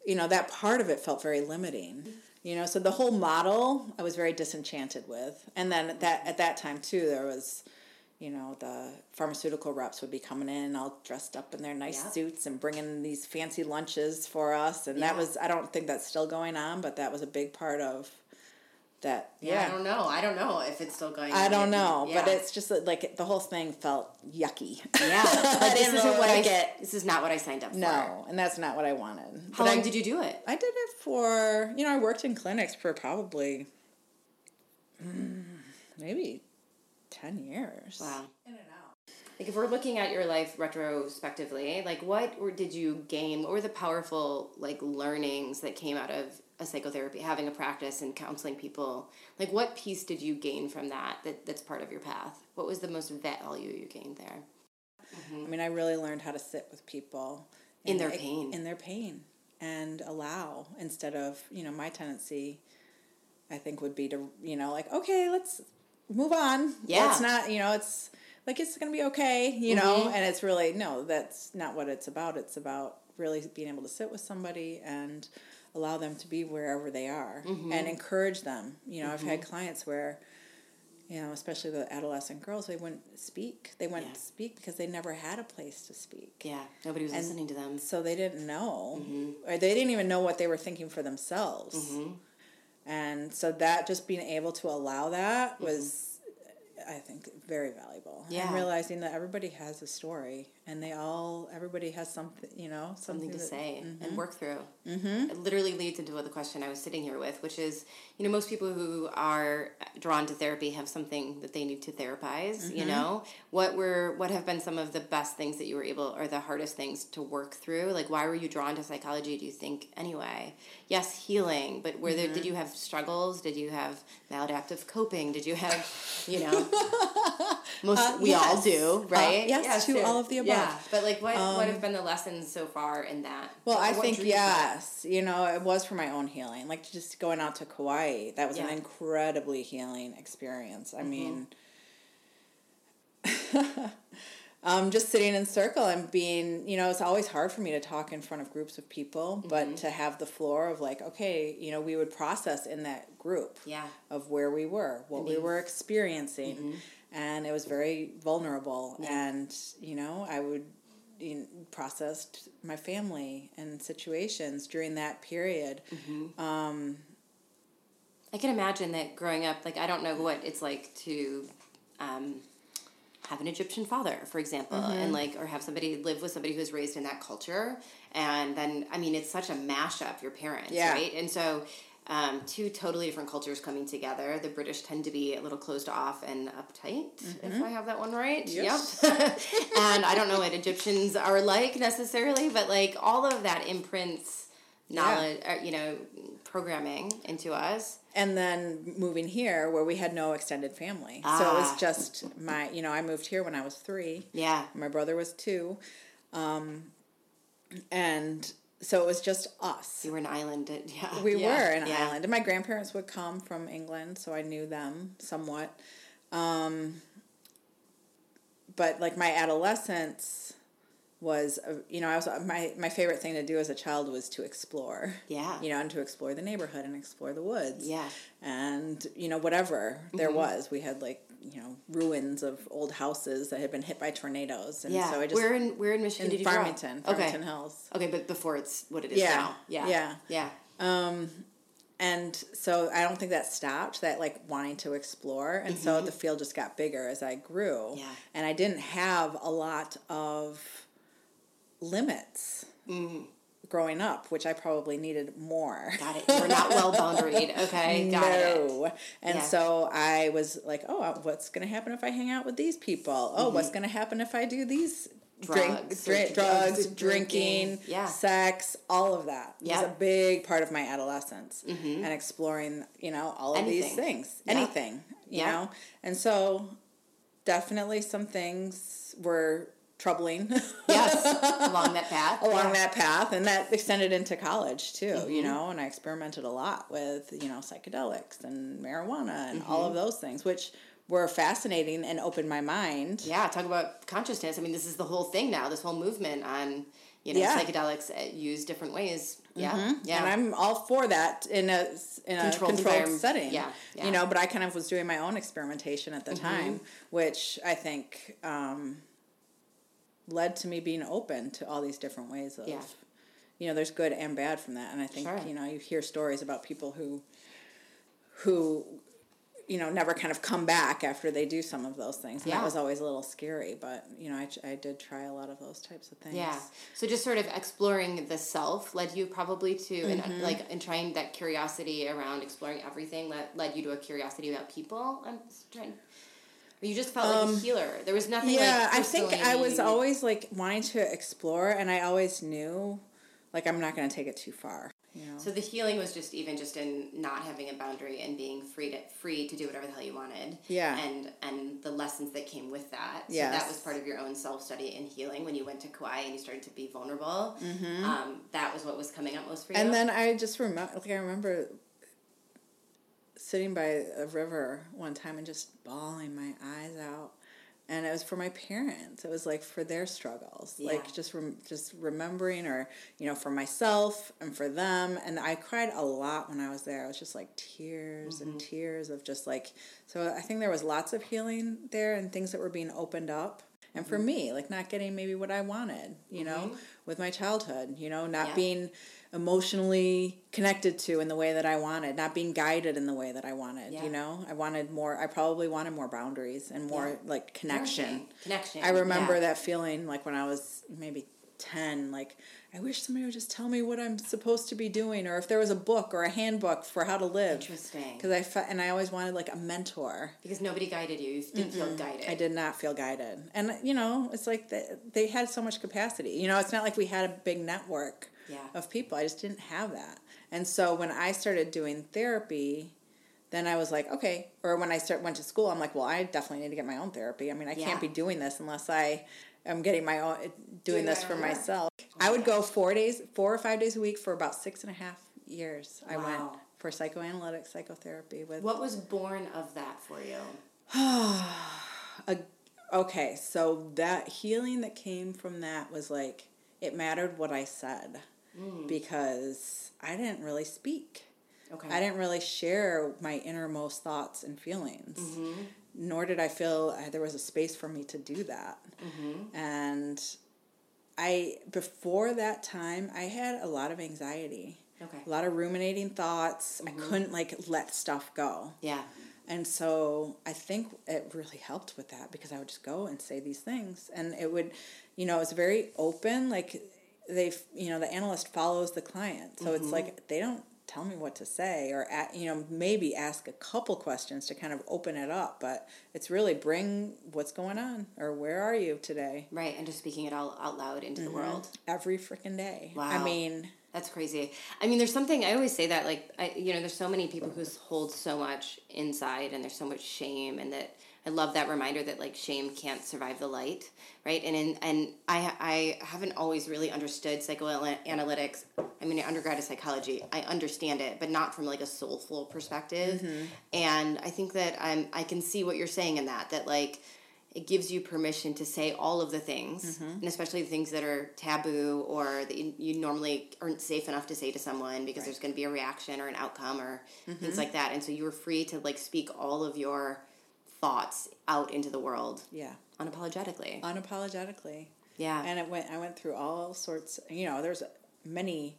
Speaker 2: you know, that part of it felt very limiting. You know, so the whole model I was very disenchanted with. And then at that at that time too, there was, you know, the pharmaceutical reps would be coming in all dressed up in their nice yeah. suits and bringing these fancy lunches for us. And yeah. that was I don't think that's still going on, but that was a big part of that
Speaker 1: yeah, yeah, I don't know. I don't know if it's still going.
Speaker 2: I don't know, yeah. but it's just like the whole thing felt yucky.
Speaker 1: Yeah, like, this isn't what I get. This is not what I signed up
Speaker 2: no, for. No, and that's not what I wanted.
Speaker 1: How but long I, did you do it?
Speaker 2: I did it for you know I worked in clinics for probably mm, maybe ten years.
Speaker 1: Wow. In and out. Like if we're looking at your life retrospectively, like what did you gain? What were the powerful like learnings that came out of a psychotherapy, having a practice and counseling people, like what piece did you gain from that, that that's part of your path? What was the most value you gained there?
Speaker 2: Mm-hmm. I mean, I really learned how to sit with people
Speaker 1: in their pain,
Speaker 2: in their pain, and allow instead of you know my tendency. I think would be to you know like okay let's move on.
Speaker 1: Yeah,
Speaker 2: it's not you know it's like it's gonna be okay you mm-hmm. know and it's really no that's not what it's about. It's about really being able to sit with somebody and allow them to be wherever they are mm-hmm. and encourage them. You know, mm-hmm. I've had mm-hmm. clients where, you know, especially the adolescent girls, they wouldn't speak. They wouldn't
Speaker 1: Yeah.
Speaker 2: speak because they never had a place to speak.
Speaker 1: Yeah, nobody was listening to them.
Speaker 2: So they didn't know,
Speaker 1: Mm-hmm.
Speaker 2: or they didn't even know what they were thinking for themselves.
Speaker 1: Mm-hmm.
Speaker 2: And so that just being able to allow that was, I think, very valuable.
Speaker 1: Mm-hmm. Yeah.
Speaker 2: And realizing that everybody has a story, and they all, everybody has something, you know,
Speaker 1: something
Speaker 2: something,
Speaker 1: to
Speaker 2: that-
Speaker 1: say and work through. Mm-hmm. It literally leads into what the question I was sitting here with, which is, you know, most people who are drawn to therapy have something that they need to therapize. You know, what were what have been some of the best things that you were able, or the hardest things to work through? Like, why were you drawn to psychology? Do you think anyway? Yes, healing, but were there? Did you have struggles? Did you have maladaptive coping? Did you have, you know? Most uh, we all do, uh, right?
Speaker 2: Uh, yes, to
Speaker 1: too.
Speaker 2: all of the above.
Speaker 1: Yeah, but like, what what have um, been the lessons so far in that?
Speaker 2: Well,
Speaker 1: Or
Speaker 2: I think yes. You know, it was for my own healing. Like just going out to Kauai, that was an incredibly healing experience. I mm-hmm. mean, um, just sitting in circle and being, you know, it's always hard for me to talk in front of groups of people, but to have the floor of like, okay, you know, we would process in that group
Speaker 1: Yeah.
Speaker 2: of where we were, what we were experiencing. And it was very vulnerable. And, you know, I would you know, processed my family and situations during that period.
Speaker 1: um, I can imagine that growing up, like I don't know what it's like to um, have an Egyptian father, for example, and like or have somebody live with somebody who's raised in that culture, and then I mean it's such a mashup. Your parents,
Speaker 2: Yeah.
Speaker 1: right? And so. Um, two totally different cultures coming together. The British tend to be a little closed off and uptight, if I have that one right.
Speaker 2: Yes.
Speaker 1: Yep. and I don't know what Egyptians are like necessarily, but like all of that imprints knowledge, uh, you know, programming into us.
Speaker 2: And then moving here where we had no extended family. So it
Speaker 1: Ah.
Speaker 2: was just my, you know, I moved here when I was three.
Speaker 1: Yeah.
Speaker 2: My brother was two. Um, and so it was just us.
Speaker 1: You were an island. uh, Yeah.
Speaker 2: We
Speaker 1: yeah,
Speaker 2: were an
Speaker 1: yeah.
Speaker 2: island. And my grandparents would come from England, so I knew them somewhat. Um, but like my adolescence was, uh, you know, I was my my favorite thing to do as a child was to explore.
Speaker 1: Yeah.
Speaker 2: You know, and to explore the neighborhood and explore the woods.
Speaker 1: Yeah.
Speaker 2: And you know whatever there was, we had like you know ruins of old houses that had been hit by tornadoes, and
Speaker 1: Yeah.
Speaker 2: so I just
Speaker 1: where in where in Michigan
Speaker 2: in
Speaker 1: did you grow?
Speaker 2: Farmington, Farmington
Speaker 1: okay.
Speaker 2: Hills.
Speaker 1: Okay, but before it's what it is
Speaker 2: Yeah,
Speaker 1: now. Yeah.
Speaker 2: yeah.
Speaker 1: Yeah.
Speaker 2: Um, and so I don't think that stopped that like wanting to explore and so the field just got bigger as I grew
Speaker 1: Mm-hmm. Yeah.
Speaker 2: and I didn't have a lot of limits
Speaker 1: Mm-hmm.
Speaker 2: growing up which I probably needed more
Speaker 1: Got it. We're not well boundaried. Okay. Got it.
Speaker 2: and
Speaker 1: Yeah.
Speaker 2: so I was like oh uh, what's gonna happen if I hang out with these people oh what's gonna happen if I do these
Speaker 1: Mm-hmm. Drugs,
Speaker 2: drink,
Speaker 1: or
Speaker 2: drugs, drinking,
Speaker 1: drinking. Yeah.
Speaker 2: sex, all of that was a big part of my adolescence and exploring, you know, all of these things,
Speaker 1: Yeah.
Speaker 2: anything, you
Speaker 1: Yeah.
Speaker 2: know, and so definitely some things were troubling
Speaker 1: Yes. Along that path.
Speaker 2: along
Speaker 1: Yeah. Mm-hmm.
Speaker 2: that path, and that extended into college too, you know, and I experimented a lot with you know psychedelics and marijuana and all
Speaker 1: Mm-hmm.
Speaker 2: of those things, which were fascinating and opened my mind.
Speaker 1: Yeah. Talk about consciousness. I mean, this is the whole thing now. This whole movement on you know
Speaker 2: Yeah.
Speaker 1: psychedelics uh, used different ways. Yeah. Yeah.
Speaker 2: And I'm all for that in a in a
Speaker 1: Controlled
Speaker 2: setting.
Speaker 1: Yeah, yeah.
Speaker 2: You know, but I kind of was doing my own experimentation at the
Speaker 1: Mm-hmm.
Speaker 2: time, which I think um, led to me being open to all these different ways of.
Speaker 1: Yeah.
Speaker 2: You know, there's good and bad from that, and I think
Speaker 1: Sure.
Speaker 2: you know you hear stories about people who, who, you know, never kind of come back after they do some of those things. And
Speaker 1: Yeah.
Speaker 2: that was always a little scary, but you know, I, I did try a lot of those types of things.
Speaker 1: Yeah. So just sort of exploring the self led you probably to
Speaker 2: Mm-hmm.
Speaker 1: and like and trying that curiosity around exploring everything led led you to a curiosity about people. I'm trying. You just felt like a healer. There was nothing.
Speaker 2: Um, Yeah,
Speaker 1: like,
Speaker 2: I think I was always like wanting to explore, and I always knew, like, I'm not going to take it too far. You know.
Speaker 1: So the healing was just even just in not having a boundary and being free to free to do whatever the hell you wanted.
Speaker 2: Yeah.
Speaker 1: And and the lessons that came with that. So
Speaker 2: Yes.
Speaker 1: that was part of your own self study and healing when you went to Kauai and you started to be vulnerable. Um, that was what was coming up most for you.
Speaker 2: Mm-hmm. And then I just remember, like, I remember sitting by a river one time and just bawling my eyes out and it was for my parents. It was like for their struggles,
Speaker 1: Yeah.
Speaker 2: like just rem- just remembering, or you know, for myself and for them. And I cried a lot when I was there. I was just like tears and mm-hmm. tears of just like. So I think there was lots of healing there and things that were being opened up. And for mm-hmm. me, like not getting maybe what I wanted, you know, mm-hmm. with my childhood, you know, not
Speaker 1: Yeah.
Speaker 2: being emotionally connected to in the way that I wanted, not being guided in the way that I wanted,
Speaker 1: Yeah.
Speaker 2: you know? I wanted more I probably wanted more boundaries and more
Speaker 1: Yeah.
Speaker 2: like connection.
Speaker 1: Connection.
Speaker 2: I remember
Speaker 1: yeah.
Speaker 2: that feeling like when I was maybe 10 like I wish somebody would just tell me what I'm supposed to be doing or if there was a book or a handbook for how to live.
Speaker 1: Interesting.
Speaker 2: Cuz I fe- and I always wanted like a mentor.
Speaker 1: Because nobody guided you. You didn't feel guided.
Speaker 2: I did not feel guided. And you know, it's like they, they had so much capacity. You know, it's not like we had a big network
Speaker 1: Yeah.
Speaker 2: of people. I just didn't have that. And so when I started doing therapy, then I was like, okay. Or when I start went to school, I'm like, well, I definitely need to get my own therapy. I mean, I
Speaker 1: Yeah.
Speaker 2: can't be doing this unless I am getting my own doing,
Speaker 1: Doing
Speaker 2: this for
Speaker 1: work.
Speaker 2: myself. I would go four days, four or five days a week for about six and a half years. I went for psychoanalytic psychotherapy with
Speaker 1: What was born of that for you?
Speaker 2: a, okay, so that healing that came from that was like it mattered what I said Mm. because I didn't really speak.
Speaker 1: Okay.
Speaker 2: I didn't really share my innermost thoughts and feelings, mm-hmm. nor did I feel uh, there was a space for me to do that. Mm-hmm. And I, before that time, I had a lot of anxiety,
Speaker 1: Okay.
Speaker 2: a lot of ruminating thoughts. I mm-hmm. couldn't like let stuff go.
Speaker 1: Yeah.
Speaker 2: And so I think it really helped with that because I would just go and say these things. And it would, you know, it was very open. Like they, you know, the analyst follows the client. So it's like they don't tell me what to say or, a you know, maybe ask a couple questions to kind of open it up. But it's really bring what's going on or where are you today
Speaker 1: Right. And just speaking it all out loud into
Speaker 2: Mm-hmm.
Speaker 1: the world.
Speaker 2: every freaking day.
Speaker 1: wow I
Speaker 2: mean,
Speaker 1: That's crazy. I mean, there's something I always say that like I, you know, there's so many people who hold so much inside, and there's so much shame, and that I love that reminder that like shame can't survive the light, right? And in, and I I haven't always really understood psychoanalytics. I mean, an undergrad psychology, I understand it, but not from like a soulful perspective. Mm-hmm. And I think that I'm I can see what you're saying in that that like it gives you permission to say all of the things, mm-hmm. and especially the things that are taboo or that you, you normally aren't safe enough to say to someone because there's going to be a reaction or an outcome or mm-hmm. things like that. And so you were free to like speak all of your thoughts out into the world
Speaker 2: yeah,
Speaker 1: unapologetically.
Speaker 2: unapologetically.
Speaker 1: Yeah.
Speaker 2: and it went i went through all sorts you know there's many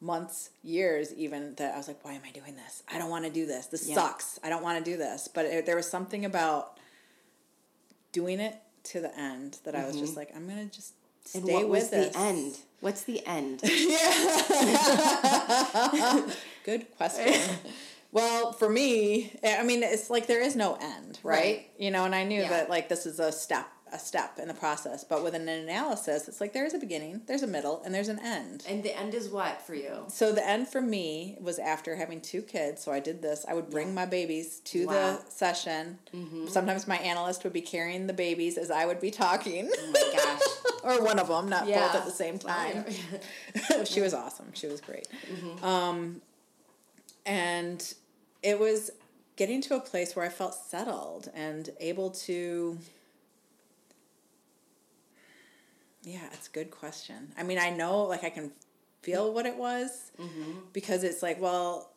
Speaker 2: months years even that i was like why am i doing this i don't want to do this this
Speaker 1: Yeah.
Speaker 2: sucks i don't want to do this but it, there was something about doing it to the end that i was just like i'm gonna just stay
Speaker 1: Mm-hmm. and what
Speaker 2: with
Speaker 1: was
Speaker 2: this
Speaker 1: the end? What's the end?
Speaker 2: good question well for me eh, i mean it's like there is no end right,
Speaker 1: Right.
Speaker 2: you know and i knew
Speaker 1: Yeah.
Speaker 2: that like this is a step a step in the process but with an analysis it's like there's a beginning there's a middle and there's an end
Speaker 1: and the end is what for you?
Speaker 2: So the end for me was after having two kids. So I did this. I would bring my babies to
Speaker 1: Wow.
Speaker 2: the session. Mm-hmm. Sometimes my analyst would be carrying the babies as I would be talking,
Speaker 1: Oh my gosh.
Speaker 2: or one of them, not both at the same time. she was awesome. She was great. Mm-hmm. Um, and it was getting to a place where I felt settled and able to. Yeah, it's a good question. I mean, I know, like, I can feel what it was mm-hmm. because it's like, well,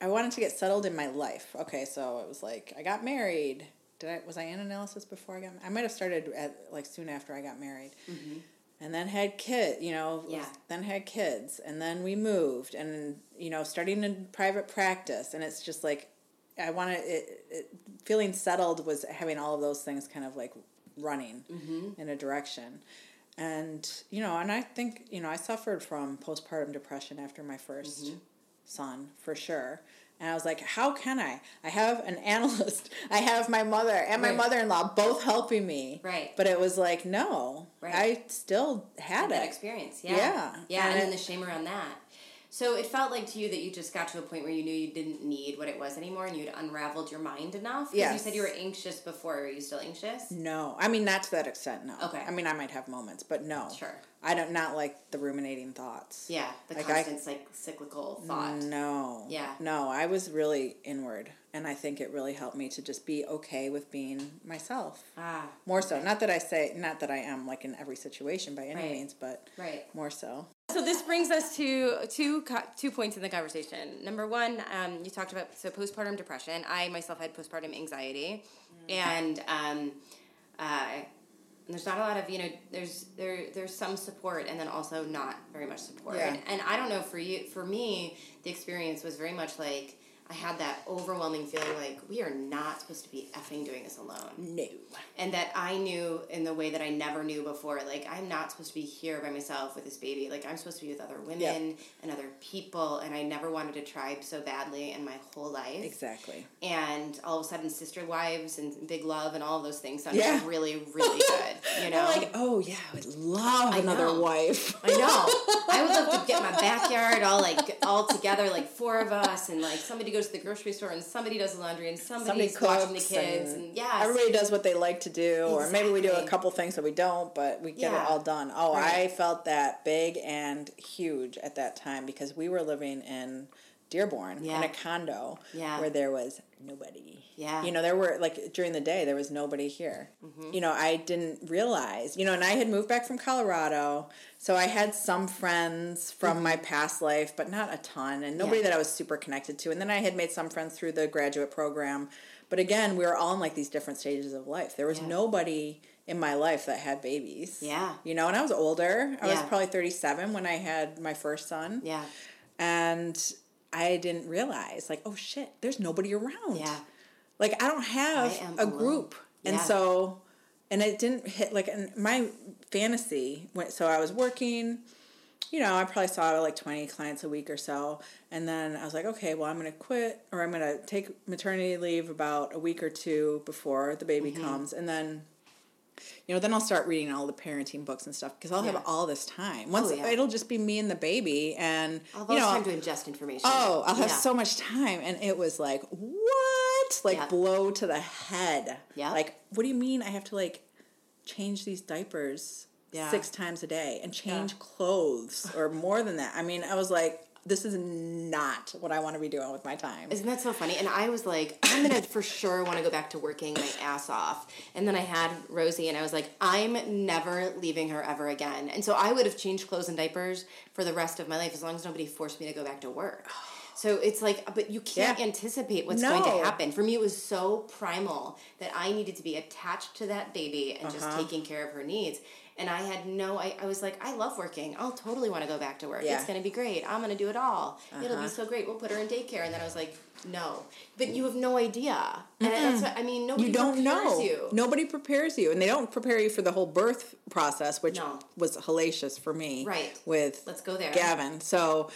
Speaker 2: I wanted to get settled in my life. Okay, so it was like I got married. Did I was I in analysis before I got? I might have started at like soon after I got married, mm-hmm. And then had kid. You know,
Speaker 1: Yeah.
Speaker 2: then had kids, and then we moved, and you know, starting in private practice, and it's just like I wanted it, it. Feeling settled was having all of those things kind of like running mm-hmm. in a direction. And you know, and I think you know, I suffered from postpartum depression after my 1st mm-hmm. son for sure. And I was like, how can I? I have an analyst, I have my mother and my
Speaker 1: Right.
Speaker 2: mother in law both helping me.
Speaker 1: Right.
Speaker 2: But it was like, no,
Speaker 1: Right.
Speaker 2: I still had
Speaker 1: that
Speaker 2: it.
Speaker 1: experience. Yeah.
Speaker 2: Yeah.
Speaker 1: Yeah, and,
Speaker 2: And
Speaker 1: then
Speaker 2: it-
Speaker 1: the shame around that. So it felt like to you that you just got to a point where you knew you didn't need what it was anymore, and you'd unraveled your mind enough. 'Cause You said you were anxious before. Are you still anxious?
Speaker 2: No, I mean not to that extent. No.
Speaker 1: Okay.
Speaker 2: I mean I might have moments, but no.
Speaker 1: Sure.
Speaker 2: I don't not like the ruminating thoughts.
Speaker 1: Yeah, the
Speaker 2: Like, I-
Speaker 1: constant cyc- cyclical thought.
Speaker 2: No.
Speaker 1: Yeah.
Speaker 2: No, I was really inward, and I think it really helped me to just be okay with being myself.
Speaker 1: Ah,
Speaker 2: More so. Not that I say, not that I am like in every situation by any
Speaker 1: Right.
Speaker 2: means, but
Speaker 1: right.
Speaker 2: more so.
Speaker 1: So this brings us to two two points in the conversation. Number one, um, you talked about so postpartum depression. I myself had postpartum anxiety, and um, uh, there's not a lot of you know there's there there's some support and then also not very much support.
Speaker 2: Yeah.
Speaker 1: And I don't know for you for me the experience was very much like I had that overwhelming feeling like we are not supposed to be effing doing this alone
Speaker 2: No.
Speaker 1: and that I knew in the way that I never knew before. Like I'm not supposed to be here by myself with this baby. Like I'm supposed to be with other women
Speaker 2: Yep.
Speaker 1: and other people, and I never wanted a tribe so badly in my whole life.
Speaker 2: Exactly.
Speaker 1: And all of a sudden, sister wives and big love and all those things sounded
Speaker 2: Yeah.
Speaker 1: really, really good. You know,
Speaker 2: Like, oh yeah, I would love another
Speaker 1: know.
Speaker 2: wife.
Speaker 1: I know. I would love to get my backyard all like all together, like four of us, and like somebody goes to the grocery store and somebody does the laundry and
Speaker 2: Somebody
Speaker 1: somebody's watching the kids
Speaker 2: and
Speaker 1: and, yes,
Speaker 2: Everybody does what they like to do, or maybe we do a couple things that we don't, but we get
Speaker 1: Yeah.
Speaker 2: it all done. Oh, I felt that big and huge at that time because we were living in Dearborn in a condo
Speaker 1: Yeah.
Speaker 2: where there was nobody.
Speaker 1: Yeah.
Speaker 2: You know, there were like during the day there was nobody here.
Speaker 1: Mm-hmm.
Speaker 2: You know, I didn't realize. You know, and I had moved back from Colorado, so I had some friends from my past life, but not a ton, and nobody
Speaker 1: Mm-hmm. Yeah.
Speaker 2: that I was super connected to. And then I had made some friends through the graduate program. But again, we were all in like these different stages of life. There was
Speaker 1: Yeah.
Speaker 2: nobody in my life that had babies.
Speaker 1: Yeah.
Speaker 2: You know, and I was older. I was probably 37 when I had my first son.
Speaker 1: yeah,
Speaker 2: And I didn't realize, like, oh shit, there's nobody around.
Speaker 1: yeah.
Speaker 2: Like I don't have
Speaker 1: I
Speaker 2: a
Speaker 1: alone.
Speaker 2: group, and so, and it didn't hit like and my fantasy. Went so I was working. You know, I probably saw like twenty clients a week or so, and then I was like, okay, well, I'm gonna quit or I'm gonna take maternity leave about a week or two before the baby
Speaker 1: Mm-hmm.
Speaker 2: comes, and then. You know, then I'll start reading all the parenting books and stuff because I'll
Speaker 1: Yeah.
Speaker 2: have all this time. Once
Speaker 1: Oh, yeah.
Speaker 2: it'll just be me and the baby, and
Speaker 1: All
Speaker 2: you know,
Speaker 1: time to ingest information.
Speaker 2: Oh, I'll have
Speaker 1: Yeah.
Speaker 2: so much time. And it was like, what? Like, blow to the head.
Speaker 1: Yeah.
Speaker 2: Like, what do you mean I have to, like, change these diapers six times a day and change clothes or more than that? I mean, I was like, this is not what I want to be doing with my time.
Speaker 1: Isn't that so funny? And I was like, I'm gonna for sure want to go back to working my ass off. And then I had Rosie, and I was like, I'm never leaving her ever again. And so I would have changed clothes and diapers for the rest of my life as long as nobody forced me to go back to work. So it's like, but you can't
Speaker 2: Yeah.
Speaker 1: anticipate what's going to happen. For me, it was so primal that I needed to be attached to that baby and just
Speaker 2: Uh-huh.
Speaker 1: taking care of her needs. And I had no, I, I was like, I love working. I'll totally want to go back to work.
Speaker 2: Yeah.
Speaker 1: It's going to be great. I'm going to do it all. It'll
Speaker 2: Uh-huh.
Speaker 1: be so great. We'll put her in daycare. And then I was like, no. But you have no idea. And that's what, I mean, nobody
Speaker 2: you don't
Speaker 1: prepares
Speaker 2: know.
Speaker 1: you.
Speaker 2: Nobody prepares you, and they don't prepare you for the whole birth process, which
Speaker 1: No.
Speaker 2: was hellacious for me.
Speaker 1: Right.
Speaker 2: With
Speaker 1: Let's go there.
Speaker 2: Gavin. So,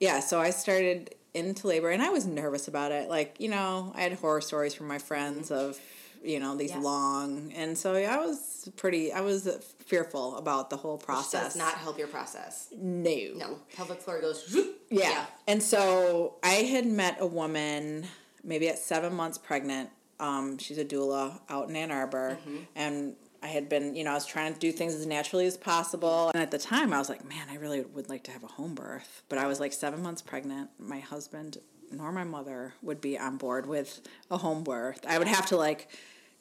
Speaker 2: yeah, so I started into labor, and I was nervous about it. Like, you know, I had horror stories from my friends of, you know, these.
Speaker 1: Yeah.
Speaker 2: long, and so I was pretty. I was fearful about the whole process.
Speaker 1: does not help your process.
Speaker 2: No.
Speaker 1: No. Pelvic floor goes, zoop.
Speaker 2: Yeah. And so I had met a woman maybe at seven months pregnant. Um, she's a doula out in Ann Arbor.
Speaker 1: Mm-hmm.
Speaker 2: And I had been, you know, I was trying to do things as naturally as possible. And at the time, I was like, man, I really would like to have a home birth. But I was like seven months pregnant. My husband nor my mother would be on board with a home birth. I would have to like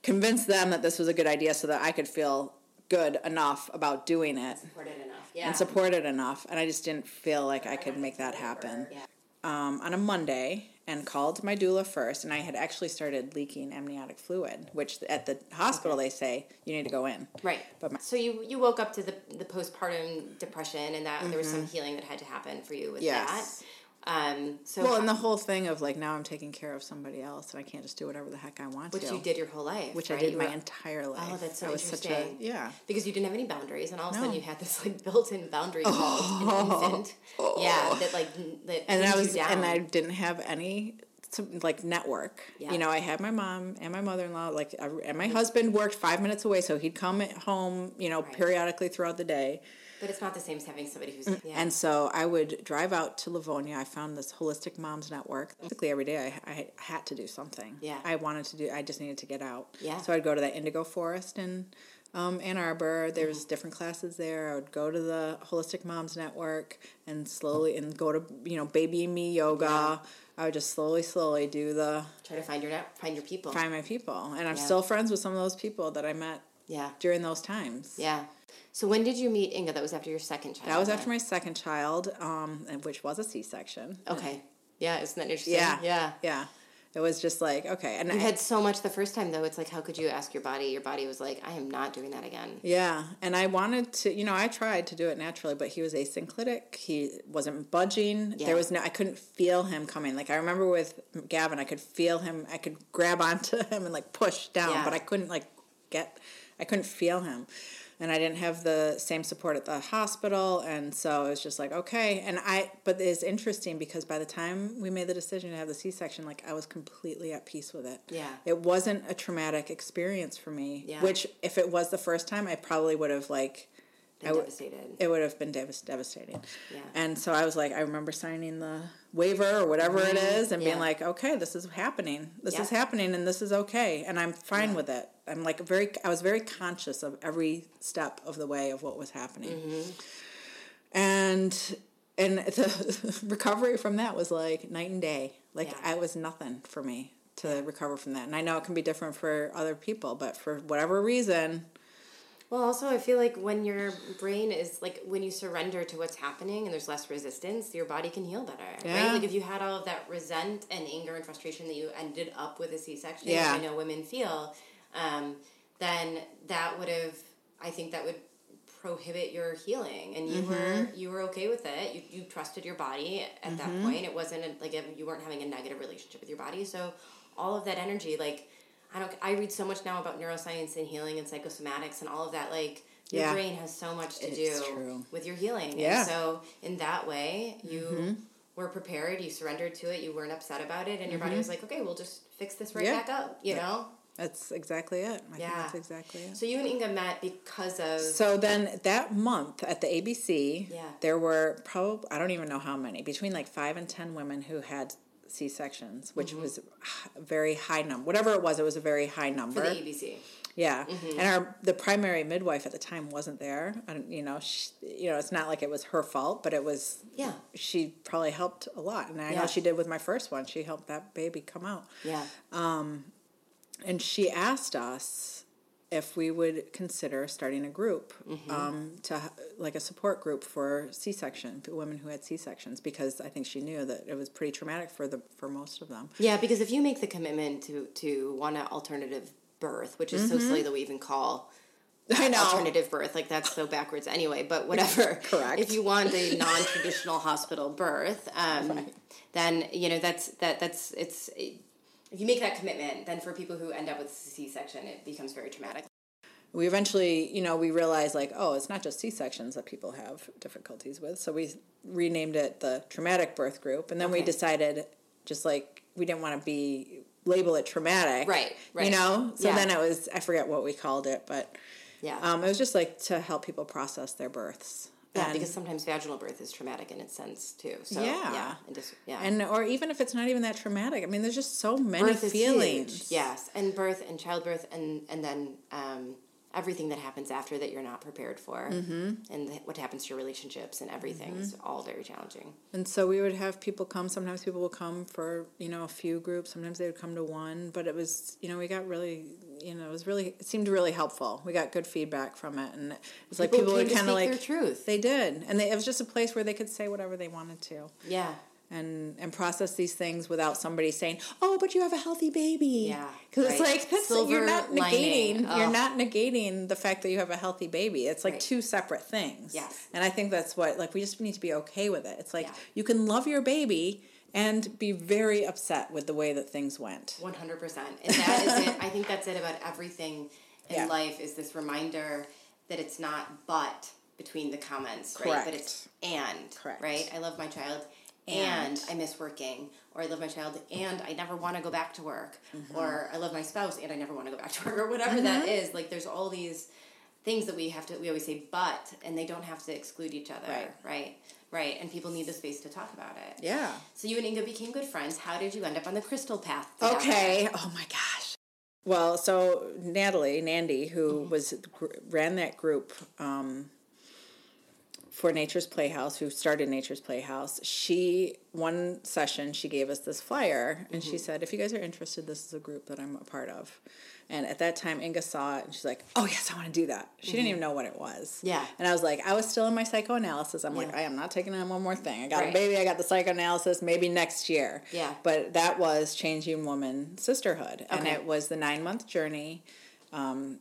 Speaker 2: convince them that this was a good idea so that I could feel good enough about doing it
Speaker 1: Supported enough. Yeah.
Speaker 2: and supported enough. And I just didn't feel like I could make that happen.
Speaker 1: Yeah.
Speaker 2: Um, on a Monday and called my doula first, and I had actually started leaking amniotic fluid, which at the hospital they say you need to go in.
Speaker 1: Right.
Speaker 2: But my-
Speaker 1: so you you woke up to the the postpartum depression and that there was some healing that had to happen for you with
Speaker 2: Mm-hmm. Yes.
Speaker 1: that. Um, so
Speaker 2: Well, and the whole thing of like now I'm taking care of somebody else, and I can't just do whatever the heck I want
Speaker 1: which
Speaker 2: to.
Speaker 1: Which you did your whole life,
Speaker 2: which
Speaker 1: right?
Speaker 2: I did
Speaker 1: You
Speaker 2: my
Speaker 1: were-
Speaker 2: entire life.
Speaker 1: Oh, that's so
Speaker 2: I was such
Speaker 1: interesting.
Speaker 2: a yeah.
Speaker 1: because you didn't have any boundaries, and all of a
Speaker 2: No.
Speaker 1: sudden you had this like built-in boundary an infant. Yeah, that like that
Speaker 2: and I
Speaker 1: you
Speaker 2: was
Speaker 1: down.
Speaker 2: and I didn't have any some, like network.
Speaker 1: Yeah.
Speaker 2: You know, I had my mom and my mother in law. Like, I, and my husband worked five minutes away, so he'd come at home. You know,
Speaker 1: Right.
Speaker 2: periodically throughout the day.
Speaker 1: But it's not the same as having somebody who's yeah.
Speaker 2: And so I would drive out to Livonia. I found this holistic moms network. Basically, every day I, I had to do something.
Speaker 1: Yeah.
Speaker 2: I wanted to do. I just needed to get out.
Speaker 1: Yeah.
Speaker 2: So I'd go to that indigo forest in um, Ann Arbor. There's
Speaker 1: Mm-hmm.
Speaker 2: different classes there. I would go to the holistic moms network and slowly and go to you know baby me yoga. I would just slowly, slowly do the
Speaker 1: try to find your net, find your people.
Speaker 2: find my people, and I'm
Speaker 1: Yeah.
Speaker 2: still friends with some of those people that I met
Speaker 1: Yeah.
Speaker 2: during those times.
Speaker 1: Yeah. So when did you meet Inga? That was after your second child.
Speaker 2: That was after my second child, um, and which was a C-section.
Speaker 1: Okay. Yeah, isn't that interesting?
Speaker 2: Yeah.
Speaker 1: Yeah.
Speaker 2: Yeah. It was just like, okay. And
Speaker 1: You
Speaker 2: I,
Speaker 1: had so much the first time though. It's like, how could you ask your body? Your body was like, I am not doing that again.
Speaker 2: yeah. And I wanted to, you know, I tried to do it naturally, but he was asynclitic. He wasn't budging.
Speaker 1: Yeah.
Speaker 2: There was no, I couldn't feel him coming. Like I remember with Gavin, I could feel him. I could grab onto him and like push down,
Speaker 1: Yeah.
Speaker 2: but I couldn't like get, I couldn't feel him. And I didn't have the same support at the hospital. And so it was just like, okay. And I, but it's interesting because by the time we made the decision to have the C section, like I was completely at peace with it.
Speaker 1: Yeah.
Speaker 2: It wasn't a traumatic experience for me.
Speaker 1: Yeah.
Speaker 2: Which, if it was the first time, I probably would have like,
Speaker 1: Been
Speaker 2: I w-
Speaker 1: devastated.
Speaker 2: it would have been devas- devastating.
Speaker 1: Yeah.
Speaker 2: And so I was like, I remember signing the waiver or whatever it is, and being like, okay, this is happening. This is happening, and this is okay, and I'm fine with it. I'm like very, I was very conscious of every step of the way of what was happening,
Speaker 1: Mm-hmm.
Speaker 2: and and the recovery from that was like night and day. Like
Speaker 1: Yeah.
Speaker 2: I was nothing for me to recover from that, and I know it can be different for other people, but for whatever reason,
Speaker 1: Well, also, I feel like when your brain is like when you surrender to what's happening and there's less resistance, your body can heal better,
Speaker 2: Yeah.
Speaker 1: right? Like if you had all of that resent and anger and frustration that you ended up with a C-section, which
Speaker 2: Yeah.
Speaker 1: I know women feel, um, then that would have, I think that would prohibit your healing, and you
Speaker 2: Mm-hmm.
Speaker 1: were you were okay with it. You, you trusted your body at that
Speaker 2: Mm-hmm.
Speaker 1: point. It wasn't a, like a, you weren't having a negative relationship with your body, so all of that energy, like. I don't. I read so much now about neuroscience and healing and psychosomatics and all of that. Like your
Speaker 2: Yeah.
Speaker 1: brain has so much to
Speaker 2: It's
Speaker 1: do
Speaker 2: true.
Speaker 1: with your healing.
Speaker 2: Yeah.
Speaker 1: And so in that way, you
Speaker 2: Mm-hmm.
Speaker 1: were prepared. You surrendered to it. You weren't upset about it, and your body was like, "Okay, we'll just fix this right
Speaker 2: Mm-hmm. Yeah.
Speaker 1: back up." You know.
Speaker 2: that's exactly it. I
Speaker 1: Yeah.
Speaker 2: think that's exactly it.
Speaker 1: So you and Inga met because of.
Speaker 2: So then that month at the ABC,
Speaker 1: Yeah.
Speaker 2: there were probably, I don't even know how many, between like five and 10 women who had C sections, which
Speaker 1: Mm-hmm.
Speaker 2: was a very high number. Whatever it was, it was a very high number.
Speaker 1: for the ABC.
Speaker 2: yeah.
Speaker 1: Mm-hmm.
Speaker 2: And our the primary midwife at the time wasn't there. and you know, she, you know, it's not like it was her fault, but it was,
Speaker 1: Yeah.
Speaker 2: she probably helped a lot. And I
Speaker 1: Yeah.
Speaker 2: know she did with my first one. She helped that baby come out
Speaker 1: Yeah.
Speaker 2: and she asked us if we would consider starting a group um, to like a support group for C-section women who had C-sections because I think she knew that it was pretty traumatic for the for most of them.
Speaker 1: Yeah, because if you make the commitment to to want an alternative birth, which is so silly that we even call
Speaker 2: I know.
Speaker 1: alternative birth, like that's so backwards anyway. But whatever.
Speaker 2: Correct.
Speaker 1: If you want a non-traditional hospital birth, um, then you know that's that that's it's. If you make that commitment, then for people who end up with C-section, it becomes very traumatic.
Speaker 2: We eventually, you know, we realized like, oh, it's not just C-sections that people have difficulties with. So we renamed it the traumatic birth group, and then we decided just like we didn't want to be label it traumatic,
Speaker 1: Right, right.
Speaker 2: You know, so
Speaker 1: Yeah.
Speaker 2: then it was I forget what we called it, but
Speaker 1: Yeah.
Speaker 2: Um, it was just like to help people process their births.
Speaker 1: Yeah,
Speaker 2: and,
Speaker 1: because sometimes vaginal birth is traumatic in its sense too. So
Speaker 2: Yeah.
Speaker 1: yeah, and just, yeah.
Speaker 2: and or even if it's not even that traumatic. I mean, there's just so many
Speaker 1: birth
Speaker 2: feelings.
Speaker 1: Yes, and birth and childbirth and and then um, everything that happens after that you're not prepared for, mm-hmm. and th- what happens to your relationships and everything is all very challenging.
Speaker 2: And so we would have people come. Sometimes people would come for you know a few groups. Sometimes they would come to one. But it was you know we got really you know it was really it seemed really helpful. We got good feedback from it, and it was like people would kind of like
Speaker 1: their truth.
Speaker 2: They did, and they, it was just a place where they could say whatever they wanted to.
Speaker 1: Yeah,
Speaker 2: and and process these things without somebody saying, "Oh, but you have a healthy baby."
Speaker 1: Yeah,
Speaker 2: because it's like that's,
Speaker 1: Silver
Speaker 2: you're not negating. You're not negating the fact that you have a healthy baby. It's like
Speaker 1: Right.
Speaker 2: two separate things.
Speaker 1: Yes.
Speaker 2: and I think that's what like we just need to be okay with it. It's like
Speaker 1: Yeah.
Speaker 2: you can love your baby and be very upset with the way that things went.
Speaker 1: one hundred percent. And that is it. I think that's it about everything in
Speaker 2: Yeah.
Speaker 1: life. Is this reminder that it's not but between the comments, right? But it's and
Speaker 2: Correct.
Speaker 1: right. I love my child.
Speaker 2: And.
Speaker 1: And I miss working, or I love my child, and I never want to go back to work,
Speaker 2: Mm-hmm.
Speaker 1: or I love my spouse, and I never want to go back to work, or whatever that is. Like, there's all these things that we have to we always say but and they don't have to exclude each other
Speaker 2: Right.
Speaker 1: right right and people need the space to talk about it
Speaker 2: Yeah.
Speaker 1: so you and inga became good friends how did you end up on the crystal path together?
Speaker 2: Okay. Oh my gosh. Well, so Natalie Nandy, who
Speaker 1: Mm-hmm.
Speaker 2: was ran that group um, for Nature's Playhouse, who started Nature's Playhouse, she one session she gave us this flyer, and
Speaker 1: Mm-hmm.
Speaker 2: she said, "If you guys are interested, this is a group that I'm a part of." And at that time, Inga saw it, and she's like, "Oh yes, I want to do that." She didn't even know what it was.
Speaker 1: Mm-hmm. Yeah.
Speaker 2: And I was like, I was still in my psychoanalysis. I'm like, I am not taking on one more thing. I got
Speaker 1: Right.
Speaker 2: a baby. I got the psychoanalysis. Maybe next year.
Speaker 1: Yeah.
Speaker 2: But that was Changing Woman Sisterhood. And it was the nine month journey um,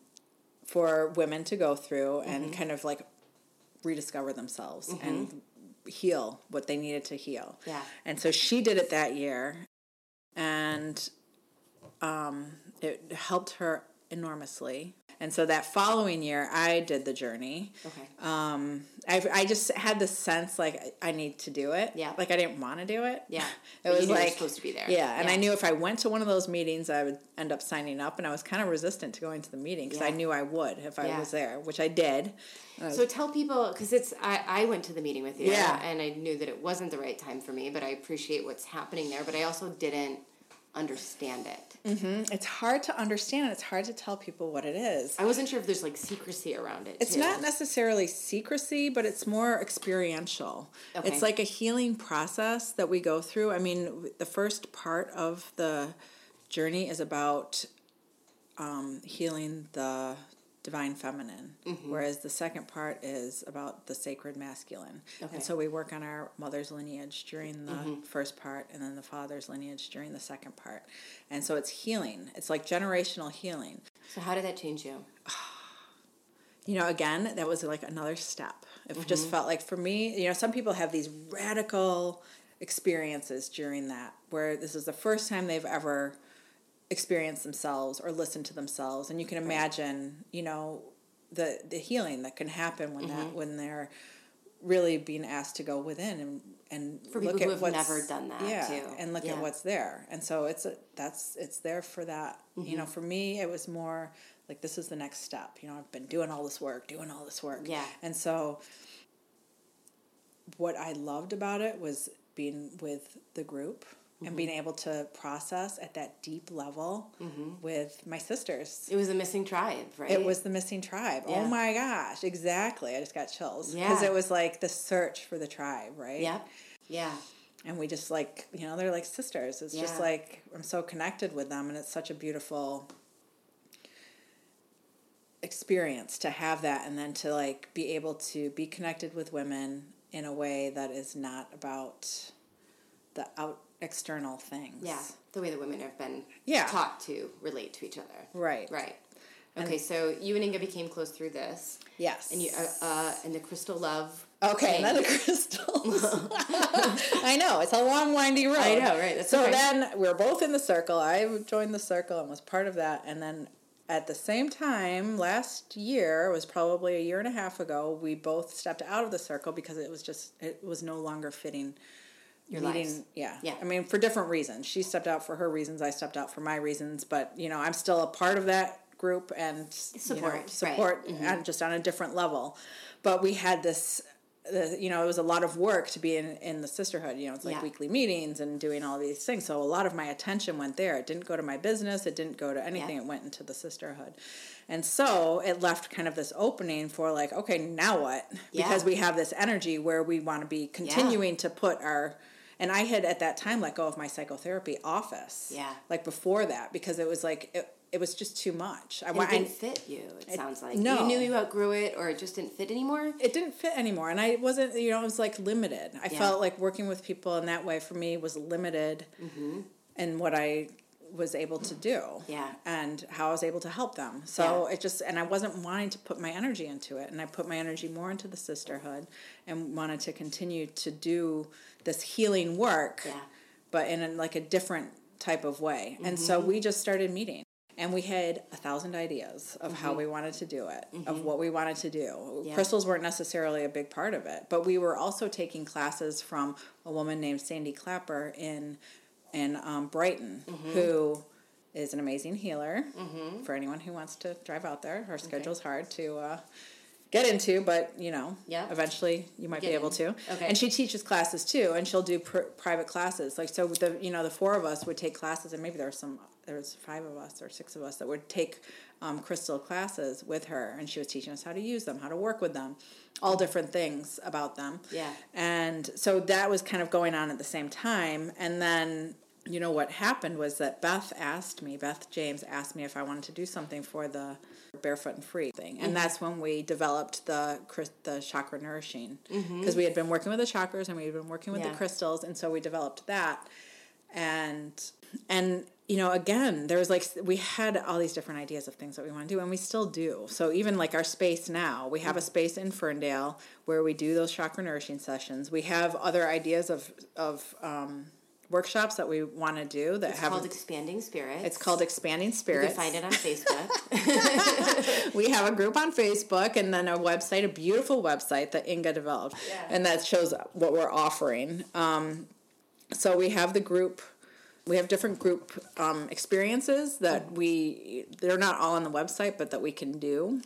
Speaker 2: for women to go through and
Speaker 1: Mm-hmm.
Speaker 2: kind of like rediscover themselves and heal what they needed to heal.
Speaker 1: Yeah.
Speaker 2: And so she did it that year. And um, it helped her enormously. And so that following year, I did the journey.
Speaker 1: okay
Speaker 2: Um, I, I just had the sense like I need to do it.
Speaker 1: Yeah.
Speaker 2: Like I didn't want to do it.
Speaker 1: Yeah.
Speaker 2: It was
Speaker 1: you
Speaker 2: like
Speaker 1: supposed to be there.
Speaker 2: Yeah, and I knew if I went to one of those meetings, I would end up signing up, and I was kind of resistant to going to the meeting because I knew I would if I
Speaker 1: Yeah.
Speaker 2: was there, which I did.
Speaker 1: So tell people because it's I, I went to the meeting with you
Speaker 2: Yeah.
Speaker 1: and I knew that it wasn't the right time for me, but I appreciate what's happening there. But I also didn't understand it.
Speaker 2: It's hard to understand. and It's hard to tell people what it is.
Speaker 1: I wasn't sure if there's like secrecy around it.
Speaker 2: It's
Speaker 1: too.
Speaker 2: not necessarily secrecy, but it's more experiential.
Speaker 1: Okay.
Speaker 2: It's like a healing process that we go through. I mean, the first part of the journey is about um, healing the divine feminine,
Speaker 1: Mm-hmm.
Speaker 2: whereas the second part is about the sacred masculine.
Speaker 1: Okay. Mm-hmm.
Speaker 2: And so we work on our mother's lineage during the first part, and then the father's lineage during the second part. And so it's healing. It's like generational healing.
Speaker 1: So how did that change you?
Speaker 2: you know, again, that was like another step. It
Speaker 1: Mm-hmm.
Speaker 2: just felt like for me, you know, some people have these radical experiences during that where this is the first time they've ever experienced themselves or listen to themselves and you can imagine, you know, the the healing that can happen when
Speaker 1: Mm-hmm.
Speaker 2: that when they're really being asked to go within and and
Speaker 1: For
Speaker 2: look
Speaker 1: people
Speaker 2: at
Speaker 1: who have
Speaker 2: what's-
Speaker 1: never done that,
Speaker 2: yeah,
Speaker 1: too.
Speaker 2: and look
Speaker 1: Yeah.
Speaker 2: at what's there. And so it's a, that's it's there for that. You
Speaker 1: Mm-hmm.
Speaker 2: know, for me it was more like this is the next step. You know, I've been doing all this work, doing all this work.
Speaker 1: Yeah.
Speaker 2: And so what I loved about it was being with the group
Speaker 1: Mm-hmm.
Speaker 2: and being able to process at that deep level with my sisters.
Speaker 1: It was a missing tribe, right?
Speaker 2: It was the missing tribe.
Speaker 1: Yeah.
Speaker 2: Oh my gosh, exactly. I just got chills.
Speaker 1: Yeah.
Speaker 2: Because it was like the search for the tribe, right?
Speaker 1: Yeah. Yeah.
Speaker 2: And we just like, you know, they're like sisters. It's just like, I'm so connected with them, and it's such a beautiful experience to have that and then to like be able to be connected with women in a way that is not about the out external things.
Speaker 1: Yeah. The way that women have been
Speaker 2: Yeah.
Speaker 1: taught to relate to each other.
Speaker 2: Right.
Speaker 1: Right. Okay, so you and Inga became close through this,
Speaker 2: Yes.
Speaker 1: and you uh, uh, and the crystal love.
Speaker 2: Okay, and then the crystals. I know it's a long, windy road.
Speaker 1: I know, right, that's
Speaker 2: so then we are both in the circle. I joined the circle and was part of that, and then at the same time, last year it was probably a year and a half ago. We both stepped out of the circle because it was just it was no longer fitting.
Speaker 1: Your
Speaker 2: leading,
Speaker 1: lives.
Speaker 2: yeah,
Speaker 1: Yeah.
Speaker 2: I mean, for different reasons. She stepped out for her reasons. I stepped out for my reasons. But you know, I'm still a part of that group and you
Speaker 1: Support,
Speaker 2: know,
Speaker 1: right.
Speaker 2: support, mm-hmm. and just on a different level. But we had this the, you know, it was a lot of work to be in, in the sisterhood. You know, it's like
Speaker 1: Yeah.
Speaker 2: weekly meetings and doing all these things. So a lot of my attention went there. It didn't go to my business. It didn't go to anything.
Speaker 1: Yeah.
Speaker 2: It went into the sisterhood. And so it left kind of this opening for like, okay, now what? Because
Speaker 1: Yeah.
Speaker 2: we have this energy where we want to be continuing to put our, and I had at that time let go of my psychotherapy office.
Speaker 1: Yeah.
Speaker 2: Like before that, because it was like, it, it was just too much. I
Speaker 1: It didn't
Speaker 2: I-
Speaker 1: fit you. It, sounds like
Speaker 2: no.
Speaker 1: you knew you outgrew it, or it just didn't fit anymore.
Speaker 2: it didn't fit anymore and i wasn't you know I was like limited i
Speaker 1: Yeah.
Speaker 2: felt like working with people in that way for me was limited mm-hmm. and what i was able to do
Speaker 1: Yeah.
Speaker 2: and how i was able to help them so
Speaker 1: Yeah.
Speaker 2: it just and i wasn't wanting to put my energy into it and i put my energy more into the sisterhood and wanted to continue to do this healing work
Speaker 1: Yeah.
Speaker 2: but in a, like a different type of way and so
Speaker 1: Mm-hmm.
Speaker 2: we just started meeting and we had a thousand ideas of how we wanted to do it of what we wanted to do
Speaker 1: Mm-hmm. Yeah.
Speaker 2: crystals weren't necessarily a big part of it but we were also taking classes from a woman named sandy clapper in in um, brighton
Speaker 1: Mm-hmm.
Speaker 2: who is an amazing healer for anyone who wants to drive out there. Her schedule's hard to uh, get into, but you know,
Speaker 1: Yeah.
Speaker 2: eventually you might
Speaker 1: Get
Speaker 2: be able
Speaker 1: in.
Speaker 2: to.
Speaker 1: Okay.
Speaker 2: And she teaches classes too, and she'll do pr- private classes. Like so, the you know the four of us would take classes, and maybe there was some there was five of us or six of us that would take um, crystal classes with her, and she was teaching us how to use them, how to work with them, all different things about them.
Speaker 1: Yeah.
Speaker 2: And so that was kind of going on at the same time. And then, you know, what happened was that Beth asked me, Beth James asked me if I wanted to do something for the Barefoot and Free thing. And that's when we developed the the chakra nourishing. Because we had been working with the chakras and we had been working with
Speaker 1: Yeah.
Speaker 2: the crystals. And so we developed that. And, and, you know, again, there was like, we had all these different ideas of things that we want to do, and we still do. So even like our space now, we have a space in Ferndale where we do those chakra nourishing sessions. We have other ideas of, of, um, workshops that we want to do that
Speaker 1: It's
Speaker 2: have
Speaker 1: called Expanding Spirits.
Speaker 2: it's called expanding
Speaker 1: Spirit.
Speaker 2: You
Speaker 1: can find it on Facebook.
Speaker 2: we have a group on Facebook and then a website, a beautiful website that Inga developed,
Speaker 1: Yeah.
Speaker 2: and that shows what we're offering. Um, so we have the group. We have different group um, experiences that we. They're not all on the website, but that we can do.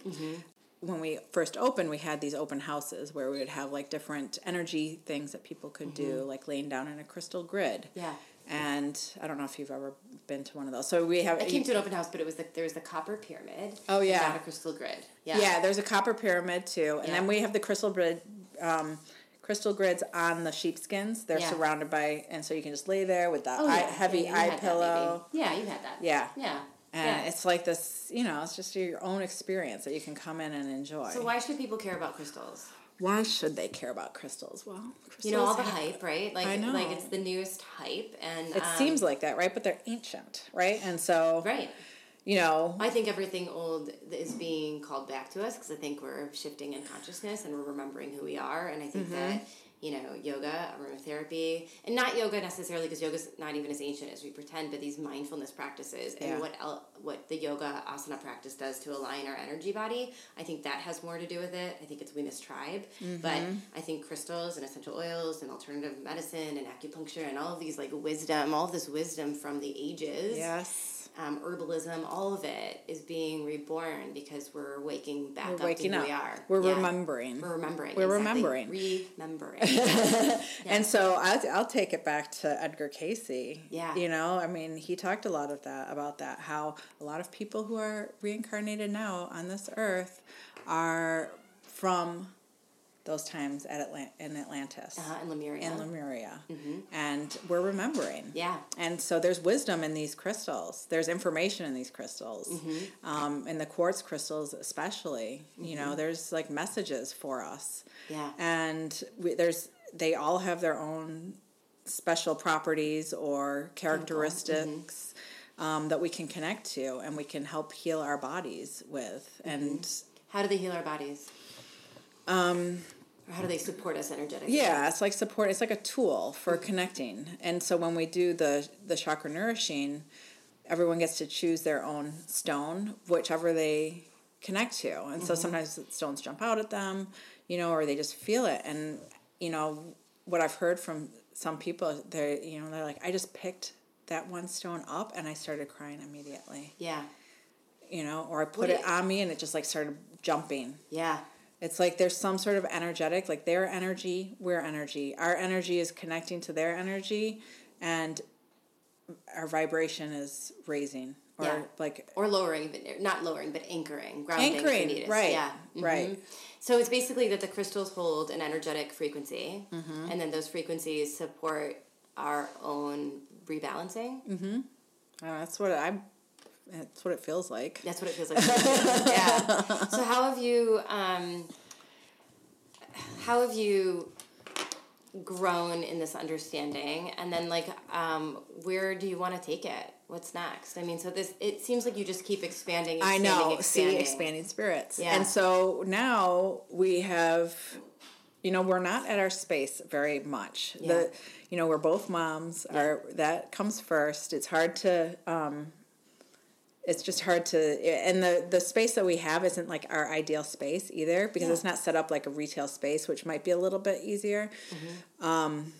Speaker 2: When we first opened, we had these open houses where we would have like different energy things that people could do, like laying down in a crystal grid.
Speaker 1: Yeah.
Speaker 2: And I don't know if you've ever been to one of those. So we have.
Speaker 1: I came to an open house, but it was the, there was the copper pyramid.
Speaker 2: Oh, yeah.
Speaker 1: A crystal grid. Yeah.
Speaker 2: Yeah, there's a copper pyramid too, and
Speaker 1: Yeah.
Speaker 2: then we have the crystal grid, um, crystal grids on the sheepskins. They're
Speaker 1: Yeah.
Speaker 2: surrounded by, and so you can just lay there with that
Speaker 1: Oh, yeah.
Speaker 2: heavy eye pillow,
Speaker 1: yeah, you had that.
Speaker 2: Yeah.
Speaker 1: Yeah.
Speaker 2: And
Speaker 1: yeah.
Speaker 2: it's like this. You know, it's just your own experience that you can come in and enjoy.
Speaker 1: So why should people care about crystals?
Speaker 2: Why should they care about crystals? Well, crystals
Speaker 1: You know all the hype, right? Like,
Speaker 2: I know.
Speaker 1: like it's the newest hype, and
Speaker 2: It
Speaker 1: um,
Speaker 2: seems like that, right? But they're ancient, right? And so,
Speaker 1: right.
Speaker 2: you know,
Speaker 1: I think everything old is being called back to us because I think we're shifting in consciousness and we're remembering who we are. And I think
Speaker 2: Mm-hmm.
Speaker 1: that, you know, yoga, aromatherapy, and not yoga necessarily because yoga's not even as ancient as we pretend, but these mindfulness practices and what el- what the yoga asana practice does to align our energy body, I think that has more to do with it. I think it's Wemis tribe.
Speaker 2: Mm-hmm.
Speaker 1: But I think crystals and essential oils and alternative medicine and acupuncture and all of these like wisdom, all of this wisdom from the ages
Speaker 2: yes,
Speaker 1: um, herbalism, all of it is being reborn because we're waking back
Speaker 2: we're
Speaker 1: up
Speaker 2: waking
Speaker 1: to who
Speaker 2: up.
Speaker 1: we are.
Speaker 2: We're
Speaker 1: Yeah.
Speaker 2: remembering.
Speaker 1: We're remembering.
Speaker 2: We're
Speaker 1: exactly.
Speaker 2: remembering.
Speaker 1: Remembering.
Speaker 2: And so I'll, I'll take it back to Edgar Cayce.
Speaker 1: Yeah.
Speaker 2: You know, I mean, he talked a lot of that about that, how a lot of people who are reincarnated now on this earth are from those times at Atlant- in Atlantis.
Speaker 1: uh, and Lemuria.
Speaker 2: In Lemuria. And we're remembering.
Speaker 1: Yeah.
Speaker 2: And so there's wisdom in these crystals. There's information in these crystals.
Speaker 1: Mm-hmm.
Speaker 2: Um, in the quartz crystals, especially. You know, there's like messages for us
Speaker 1: Yeah.
Speaker 2: and we, there's they all have their own special properties or characteristics um, that we can connect to and we can help heal our bodies with and
Speaker 1: How do they heal our bodies? Um, or how do they support us energetically?
Speaker 2: yeah it's like support it's like a tool for mm-hmm. connecting. And so when we do the the chakra nourishing everyone gets to choose their own stone whichever they connect to. And so mm-hmm. sometimes stones jump out at them you know or they just feel it. And you know what i've heard from some people they're you know they're like i just picked that one stone up and i started crying immediately.
Speaker 1: Yeah.
Speaker 2: you know or i put
Speaker 1: What
Speaker 2: it
Speaker 1: it-
Speaker 2: on me and it just like started jumping.
Speaker 1: Yeah.
Speaker 2: It's like there's some sort of energetic, like their energy, we're energy. Our energy is connecting to their energy, and our vibration is raising. Or
Speaker 1: Yeah.
Speaker 2: like
Speaker 1: Or lowering, but not lowering, but anchoring, grounding.
Speaker 2: Anchoring, right,
Speaker 1: Yeah.
Speaker 2: right.
Speaker 1: Mhm. So it's basically that the crystals hold an energetic frequency,
Speaker 2: Mm-hmm.
Speaker 1: and then those frequencies support our own rebalancing.
Speaker 2: uh, that's what I. That's what it feels like.
Speaker 1: That's what it feels like. yeah. So how have you um, how have you grown in this understanding and then like um, where do you want to take it? What's next? I mean, so this it seems like you just keep expanding,
Speaker 2: I
Speaker 1: expanding
Speaker 2: know.
Speaker 1: expanding.
Speaker 2: See, expanding spirits.
Speaker 1: Yeah.
Speaker 2: And so now we have, you know, we're not at our space very much.
Speaker 1: Yeah.
Speaker 2: The, you know, we're both moms. Our that comes first. It's hard to. Um, it's just hard to, and the the space that we have isn't like our ideal space either because
Speaker 1: Yeah.
Speaker 2: it's not set up like a retail space, which might be a little bit easier.
Speaker 1: Mm-hmm.
Speaker 2: Um,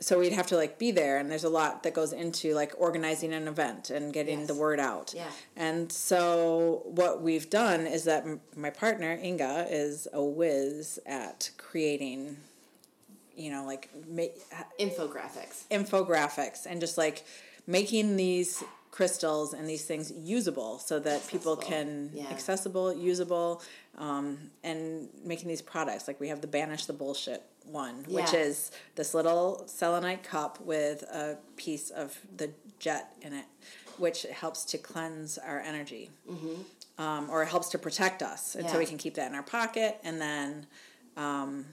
Speaker 2: so we'd have to like be there and there's a lot that goes into like organizing an event and getting
Speaker 1: Yes.
Speaker 2: the word out
Speaker 1: Yeah.
Speaker 2: and so what we've done is that m- my partner inga is a whiz at creating you know like ma-
Speaker 1: Infographics.
Speaker 2: infographics and just like making these crystals and these things usable so that people can
Speaker 1: Yeah.
Speaker 2: accessible usable um, and making these products like we have the banish the bullshit one which is this little selenite cup with a piece of the jet in it which helps to cleanse our energy um, or it helps to protect us and so
Speaker 1: Mm-hmm.
Speaker 2: We can keep that in our pocket and then um,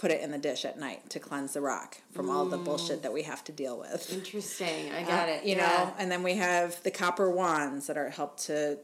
Speaker 2: put it in the dish at night to cleanse the rock from all the bullshit that we have to deal with.
Speaker 1: Interesting. I got
Speaker 2: Uh,
Speaker 1: it.
Speaker 2: You
Speaker 1: yeah.
Speaker 2: know, and then we have the copper wands that are help to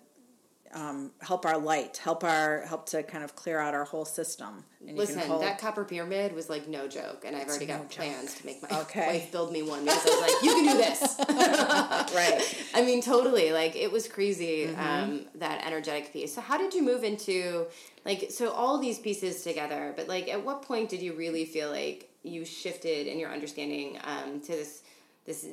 Speaker 2: um, help our light, help our help to kind of clear out our whole system. And you
Speaker 1: Listen,
Speaker 2: hold,
Speaker 1: that copper pyramid was like no joke, and I've already
Speaker 2: no
Speaker 1: got
Speaker 2: joke.
Speaker 1: plans to make my
Speaker 2: Okay.
Speaker 1: wife build me one because I was like, "You can do this."
Speaker 2: right.
Speaker 1: I mean, totally. Like it was crazy
Speaker 2: Mm-hmm.
Speaker 1: um, that energetic piece. So, how did you move into like so all these pieces together? But like, at what point did you really feel like you shifted in your understanding um, to this this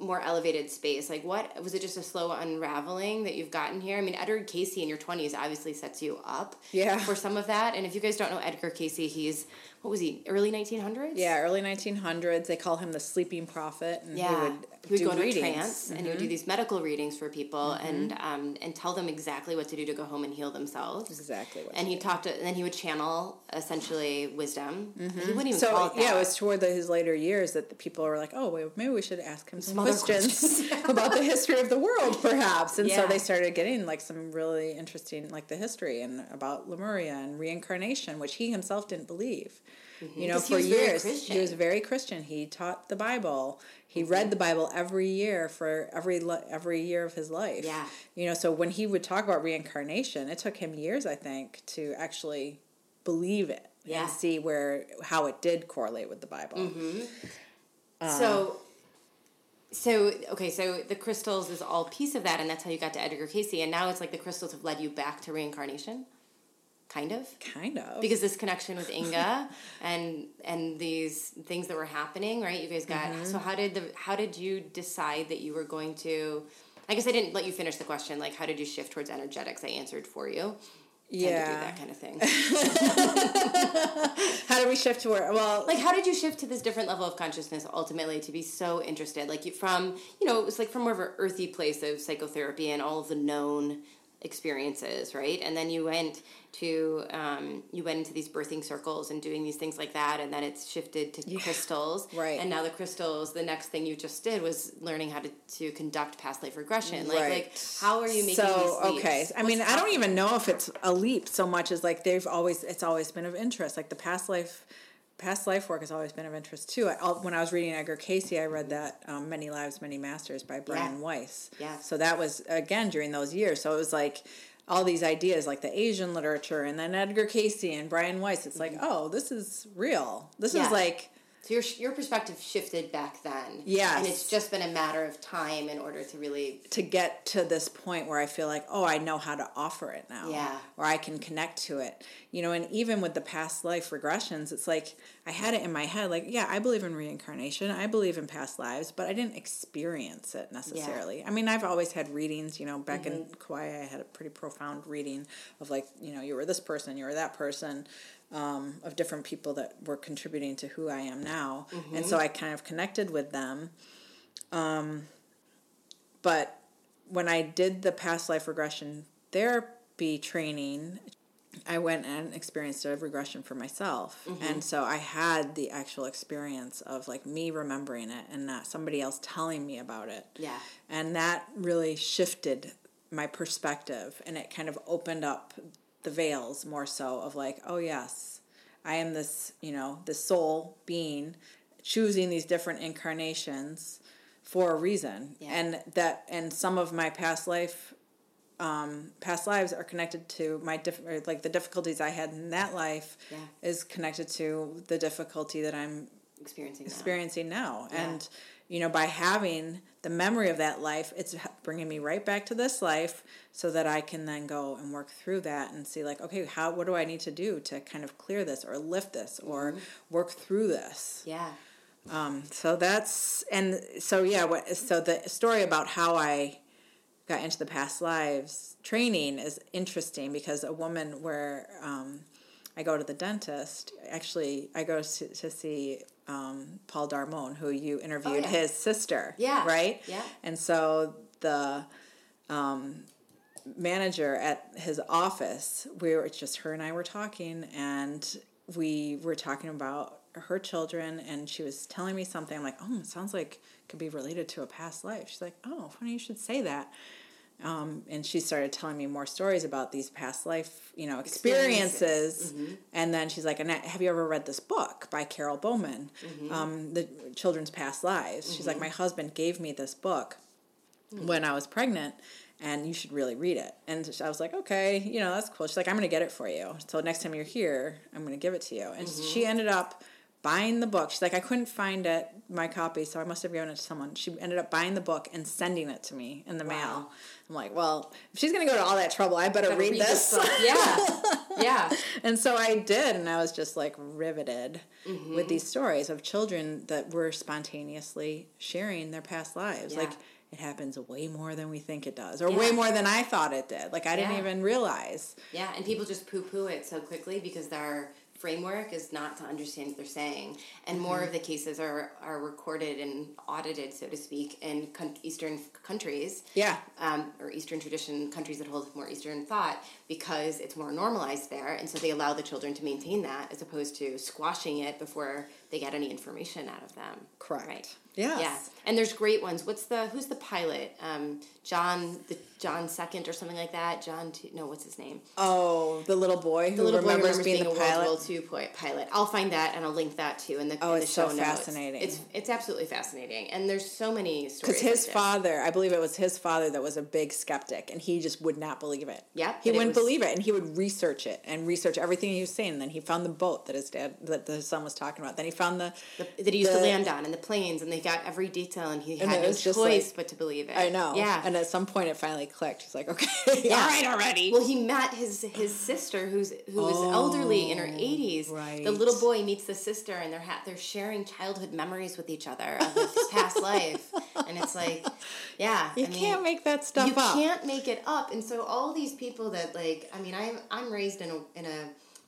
Speaker 1: more elevated space? Like, what was it? Just a slow unraveling that you've gotten here? I mean, Edgar Cayce in your twenties obviously sets you up
Speaker 2: Yeah.
Speaker 1: for some of that. And if you guys don't know Edgar Cayce, he's what was he? Early nineteen hundreds.
Speaker 2: Yeah, early 1900s. They call him the sleeping prophet, and
Speaker 1: Yeah,
Speaker 2: he would,
Speaker 1: he would
Speaker 2: do
Speaker 1: go into
Speaker 2: readings.
Speaker 1: a trance and he would do mm-hmm. these medical readings for people mm-hmm. and um, and tell them exactly what to do to go home and heal themselves.
Speaker 2: Exactly. What
Speaker 1: And he talked, to, and then he would channel essentially wisdom. He mm-hmm. wouldn't even
Speaker 2: so
Speaker 1: call it that.
Speaker 2: yeah, it was toward the, his later years that the people were like, "Oh, wait, maybe we should ask him some,
Speaker 1: Some other
Speaker 2: questions about the history of the world, perhaps." And
Speaker 1: Yeah.
Speaker 2: so they started getting like some really interesting, like the history and about Lemuria and reincarnation, which he himself didn't believe. Mm-hmm. You know,
Speaker 1: Mm-hmm. 'Cause he
Speaker 2: for
Speaker 1: was
Speaker 2: years he was very Christian. He taught the Bible. He mm-hmm. read the Bible every year for every every year of his life.
Speaker 1: Yeah.
Speaker 2: You know, so when he would talk about reincarnation, it took him years, I think, to actually believe it
Speaker 1: Yeah.
Speaker 2: and see where how it did correlate with the Bible. Mm-hmm.
Speaker 1: Uh, so. So okay, so the crystals is all piece of that, and that's how you got to Edgar Cayce, and now it's like the crystals have led you back to reincarnation, kind of.
Speaker 2: Kind of.
Speaker 1: because this connection with Inga and and these things that were happening, right? You guys got
Speaker 2: Mm-hmm.
Speaker 1: so how did the how did you decide that you were going to? I guess I didn't let you finish the question. Like, how did you shift towards energetics? I answered for you. Tend to do
Speaker 2: yeah.
Speaker 1: that kind of thing.
Speaker 2: How did we shift to where? Well,
Speaker 1: like, how did you shift to this different level of consciousness ultimately to be so interested? Like, you from you know, it was like from more of an earthy place of psychotherapy and all of the known experiences, right? And then you went to um, you went into these birthing circles and doing these things like that, and then it's shifted to crystals,
Speaker 2: right.
Speaker 1: And now the crystals, the next thing you just did was learning how to, to conduct past life regression. Like,
Speaker 2: Right.
Speaker 1: like how are you making
Speaker 2: so okay. I mean,
Speaker 1: What's
Speaker 2: I don't even know if it's a leap so much as like they've always it's always been of interest. Like the past life. Past life work has always been of interest too. I, when I was reading Edgar Cayce, I read that um, "Many Lives, Many Masters" by Brian Weiss.
Speaker 1: Yeah.
Speaker 2: So that was again during those years. So it was like all these ideas, like the Asian literature, and then Edgar Cayce and Brian Weiss. It's like, oh, this is real. This
Speaker 1: Mm-hmm. Yeah.
Speaker 2: is like
Speaker 1: So your your perspective shifted back then.
Speaker 2: Yes.
Speaker 1: And it's just been a matter of time in order to really
Speaker 2: to get to this point where I feel like, oh, I know how to offer it now.
Speaker 1: Yeah.
Speaker 2: Or I can connect to it. You know, and even with the past life regressions, it's like I had it in my head, like, yeah, I believe in reincarnation. I believe in past lives, but I didn't experience it necessarily. Yeah. I mean, I've always had readings, you know, back in mm-hmm. Kauai, I had a pretty profound reading of like, you know, you were this person, you were that person. Um, of different people that were contributing to who I am now. And so mm-hmm. I kind of connected with them. Um, but when I did the past life regression therapy training, I went and experienced a regression for myself. Mm-hmm. And so I had the actual experience of like me remembering it and not somebody else telling me about it.
Speaker 1: Yeah.
Speaker 2: And that really shifted my perspective and it kind of opened up the veils more so of like, oh yes, I am this, you know, this soul being choosing these different incarnations for a reason.
Speaker 1: Yeah.
Speaker 2: And that and some of my past life um, past lives are connected to my diff- like the difficulties I had in that life
Speaker 1: Yeah.
Speaker 2: is connected to the difficulty that I'm
Speaker 1: experiencing now.
Speaker 2: now.
Speaker 1: Yeah.
Speaker 2: And, you know, by having the memory of that life, it's bringing me right back to this life so that I can then go and work through that and see, like, okay, how, what do I need to do to kind of clear this or lift this or
Speaker 1: Mm-hmm.
Speaker 2: work through this?
Speaker 1: Yeah.
Speaker 2: Um, so that's and so yeah. What so the story about how I got into the past lives training is interesting because a woman where um, I go to the dentist. Actually, I go to, to see um, Paul Darmon, who you interviewed,
Speaker 1: Oh, yeah.
Speaker 2: his sister.
Speaker 1: Yeah.
Speaker 2: Right.
Speaker 1: Yeah.
Speaker 2: And so the um, manager at his office, we were just her and I were talking, and we were talking about her children, and she was telling me something. I'm like, oh, it sounds like it could be related to a past life. She's like, oh, funny you should say that. Um, and she started telling me more stories about these past life, you know, experiences. Mm-hmm. And then she's like, "Annette, have you ever read this book by Carol Bowman, mm-hmm. um, the children's past lives?" She's like, mm-hmm. "My husband gave me this book mm. when I was pregnant." And you should really read it. And I was like, okay, you know, that's cool. She's like, I'm going to get it for you. So next time you're here, I'm going to give it to you. And she ended up buying the book. She's like, I couldn't find it, my copy, so I must have given it to someone. She ended up buying the book and sending it to me in the mail. I'm like, well, if she's going to go to all that trouble, I better
Speaker 1: Gotta
Speaker 2: read, this.
Speaker 1: book. Yeah. yeah.
Speaker 2: and so I did, and I was just like riveted
Speaker 1: Mm-hmm.
Speaker 2: with these stories of children that were spontaneously sharing their past lives.
Speaker 1: Yeah.
Speaker 2: Like, it happens way more than we think it does, or way more than I thought it did. Like, I didn't even realize.
Speaker 1: Yeah, and people just poo poo it so quickly because their framework is not to understand what they're saying. And more
Speaker 2: Mm-hmm.
Speaker 1: of the cases are, are recorded and audited, so to speak, in con- Eastern countries.
Speaker 2: Yeah.
Speaker 1: Um, or Eastern tradition countries that hold more Eastern thought because it's more normalized there. And so they allow the children to maintain that as opposed to squashing it before they get any information out of them.
Speaker 2: Correct.
Speaker 1: Right.
Speaker 2: Yes.
Speaker 1: Yeah, and there's great ones. What's the who's the pilot? Um, John the John Second or something like that. John two, no, what's his name?
Speaker 2: Oh, the little boy who
Speaker 1: The little boy
Speaker 2: remembers
Speaker 1: remembers
Speaker 2: being,
Speaker 1: being,
Speaker 2: the
Speaker 1: a
Speaker 2: pilot.
Speaker 1: World War II pilot. I'll find that and I'll link that too in the,
Speaker 2: Oh,
Speaker 1: in the
Speaker 2: it's
Speaker 1: show
Speaker 2: so
Speaker 1: notes.
Speaker 2: fascinating.
Speaker 1: It's it's absolutely fascinating, and there's so many stories.
Speaker 2: Because his
Speaker 1: like
Speaker 2: father, I believe it was his father that was a big skeptic, and he just would not believe it.
Speaker 1: Yep,
Speaker 2: he wouldn't
Speaker 1: was-
Speaker 2: believe it, and he would research it and research everything he was saying. And then he found the boat that his dad, that the son was talking about. Then he found the,
Speaker 1: The- that he used
Speaker 2: the-
Speaker 1: to land on and the planes, and they got every detail, and he
Speaker 2: And
Speaker 1: had no choice
Speaker 2: like-
Speaker 1: but to believe it.
Speaker 2: I know.
Speaker 1: Yeah.
Speaker 2: And at some point, it finally clicked. He's like, okay,
Speaker 1: Yeah.
Speaker 2: all right already.
Speaker 1: Well, he met his his sister, who's who is oh, elderly in her eighties.
Speaker 2: Oh, right.
Speaker 1: The little boy meets the sister, and they're ha- they're sharing childhood memories with each other of his past life, and it's like, yeah,
Speaker 2: you
Speaker 1: I mean,
Speaker 2: can't make that stuff
Speaker 1: you
Speaker 2: up.
Speaker 1: can't make it up and so all these people that like i mean i'm i'm raised in a in a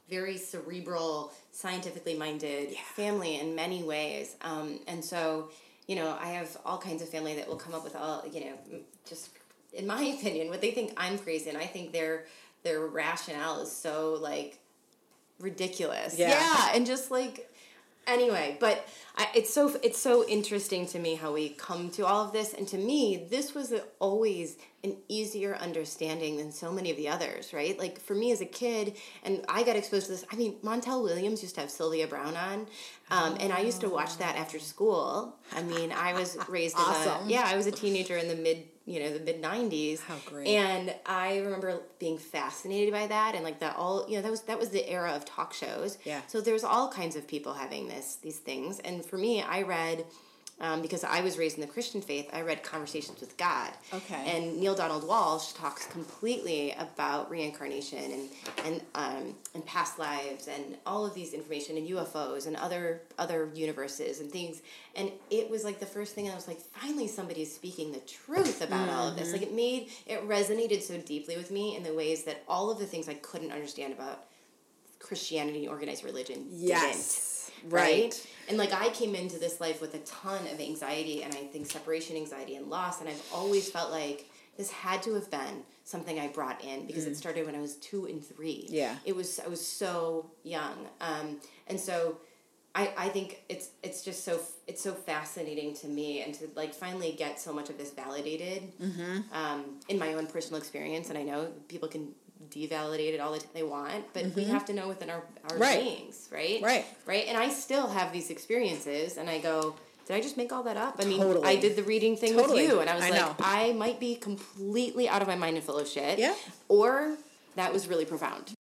Speaker 1: very cerebral scientifically minded family in many ways. Um, and so you know i have all kinds of family that will come up with all you know just in my opinion what they think i'm crazy and i think their their rationale is so like ridiculous.
Speaker 2: Yeah.
Speaker 1: and just like anyway but I, it's so it's so interesting to me how we come to all of this. And to me this was a, always an easier understanding than so many of the others right? Like for me as a kid and i got exposed to this i mean montel williams used to have sylvia browne on um, and i used to watch that after school. I mean i was raised as a yeah i was a teenager in the mid you know the mid 90s
Speaker 2: How great.
Speaker 1: and i remember being fascinated by that and like that all you know that was that was the era of talk shows
Speaker 2: Yeah.
Speaker 1: so there's all kinds of people having this these things, and for me, I read um, because I was raised in the Christian faith. I read Conversations with God.
Speaker 2: Okay.
Speaker 1: And Neale Donald Walsch talks completely about reincarnation and and um, and past lives and all of these information and UFOs and other other universes and things. And it was like the first thing I was like, finally, somebody's speaking the truth about all of this. Like it made it resonated so deeply with me in the ways that all of the things I couldn't understand about Christianity, organized religion
Speaker 2: Yes,
Speaker 1: didn't.
Speaker 2: right.
Speaker 1: And like I came into this life with a ton of anxiety and I think separation anxiety and loss and I've always felt like this had to have been something I brought in because it started when I was 2 and 3.
Speaker 2: Mm. Yeah.
Speaker 1: It was I was so young. Um and so I, I think it's it's just so it's so fascinating to me and to like finally get so much of this validated
Speaker 2: Mm-hmm.
Speaker 1: um, in my own personal experience and I know people can devalidate it all that they want but we have to know within our, our
Speaker 2: Mm-hmm. Right.
Speaker 1: beings right
Speaker 2: Right.
Speaker 1: right and I still have these experiences and I go did I just make all that up? I mean,
Speaker 2: Totally.
Speaker 1: I did the reading thing
Speaker 2: Totally.
Speaker 1: with you, and I was
Speaker 2: I
Speaker 1: like,
Speaker 2: know.
Speaker 1: I might be completely out of my mind and full of shit.
Speaker 2: Yeah.
Speaker 1: Or that was really profound.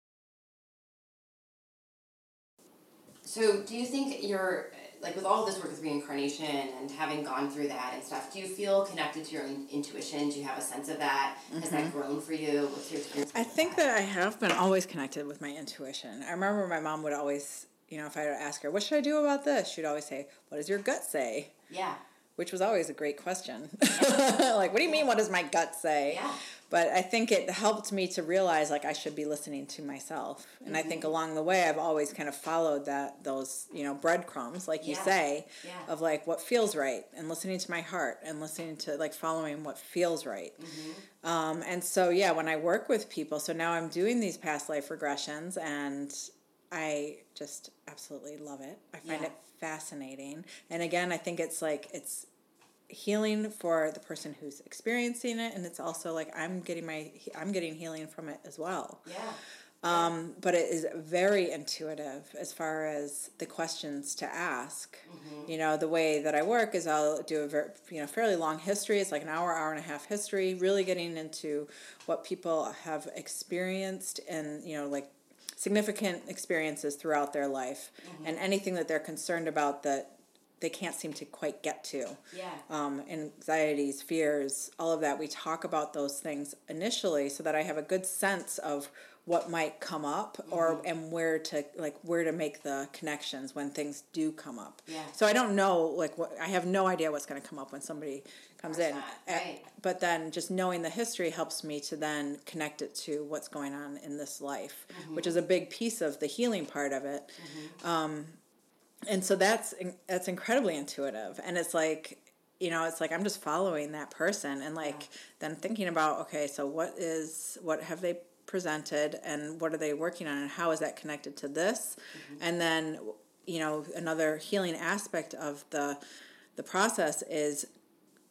Speaker 1: So, do you think you're like with all this work with reincarnation and having gone through that and stuff? Do you feel connected to your own intuition? Do you have a sense of that? Has that grown for you? What's your experience?
Speaker 2: Mm-hmm. I think that I have been always connected with my intuition. I remember my mom would always, you know, if I ask her, what should I do about this? She'd always say, what does your gut say?
Speaker 1: Yeah.
Speaker 2: Which was always a great question. like, what do you mean, what does my gut say?
Speaker 1: Yeah.
Speaker 2: But I think it helped me to realize like I should be listening to myself. And mm-hmm. I think along the way I've always kind of followed that those, you know, breadcrumbs, like you say,
Speaker 1: yeah.
Speaker 2: of like what feels right and listening to my heart and listening to like following what feels right.
Speaker 1: Mm-hmm.
Speaker 2: Um, and so yeah, when I work with people, so now I'm doing these past life regressions and I just absolutely love it. I find yeah. it fascinating. And again, I think it's like it's healing for the person who's experiencing it and it's also like i'm getting my i'm getting healing from it as well
Speaker 1: yeah
Speaker 2: um, but it is very intuitive as far as the questions to ask. Mm-hmm. You know, the way that I work is I'll do a very, you know fairly long history. It's like an hour, hour and a half history, really getting into what people have experienced and you know like significant experiences throughout their life mm-hmm. and anything that they're concerned about that they can't seem to quite get to.
Speaker 1: Yeah.
Speaker 2: Um, anxieties, fears, all of that. We talk about those things initially so that I have a good sense of what might come up mm-hmm. or and where to like where to make the connections when things do come up.
Speaker 1: Yeah.
Speaker 2: So I don't know like what I have no idea what's going to come up when somebody comes in.
Speaker 1: Right.
Speaker 2: But then just knowing the history helps me to then connect it to what's going on in this life, mm-hmm. which is a big piece of the healing part of it. Mm-hmm. Um, and so that's that's incredibly intuitive and it's like you know it's like i'm just following that person and like yeah. then thinking about okay so what is what have they presented and what are they working on and how is that connected to this mm-hmm. and then you know another healing aspect of the the process is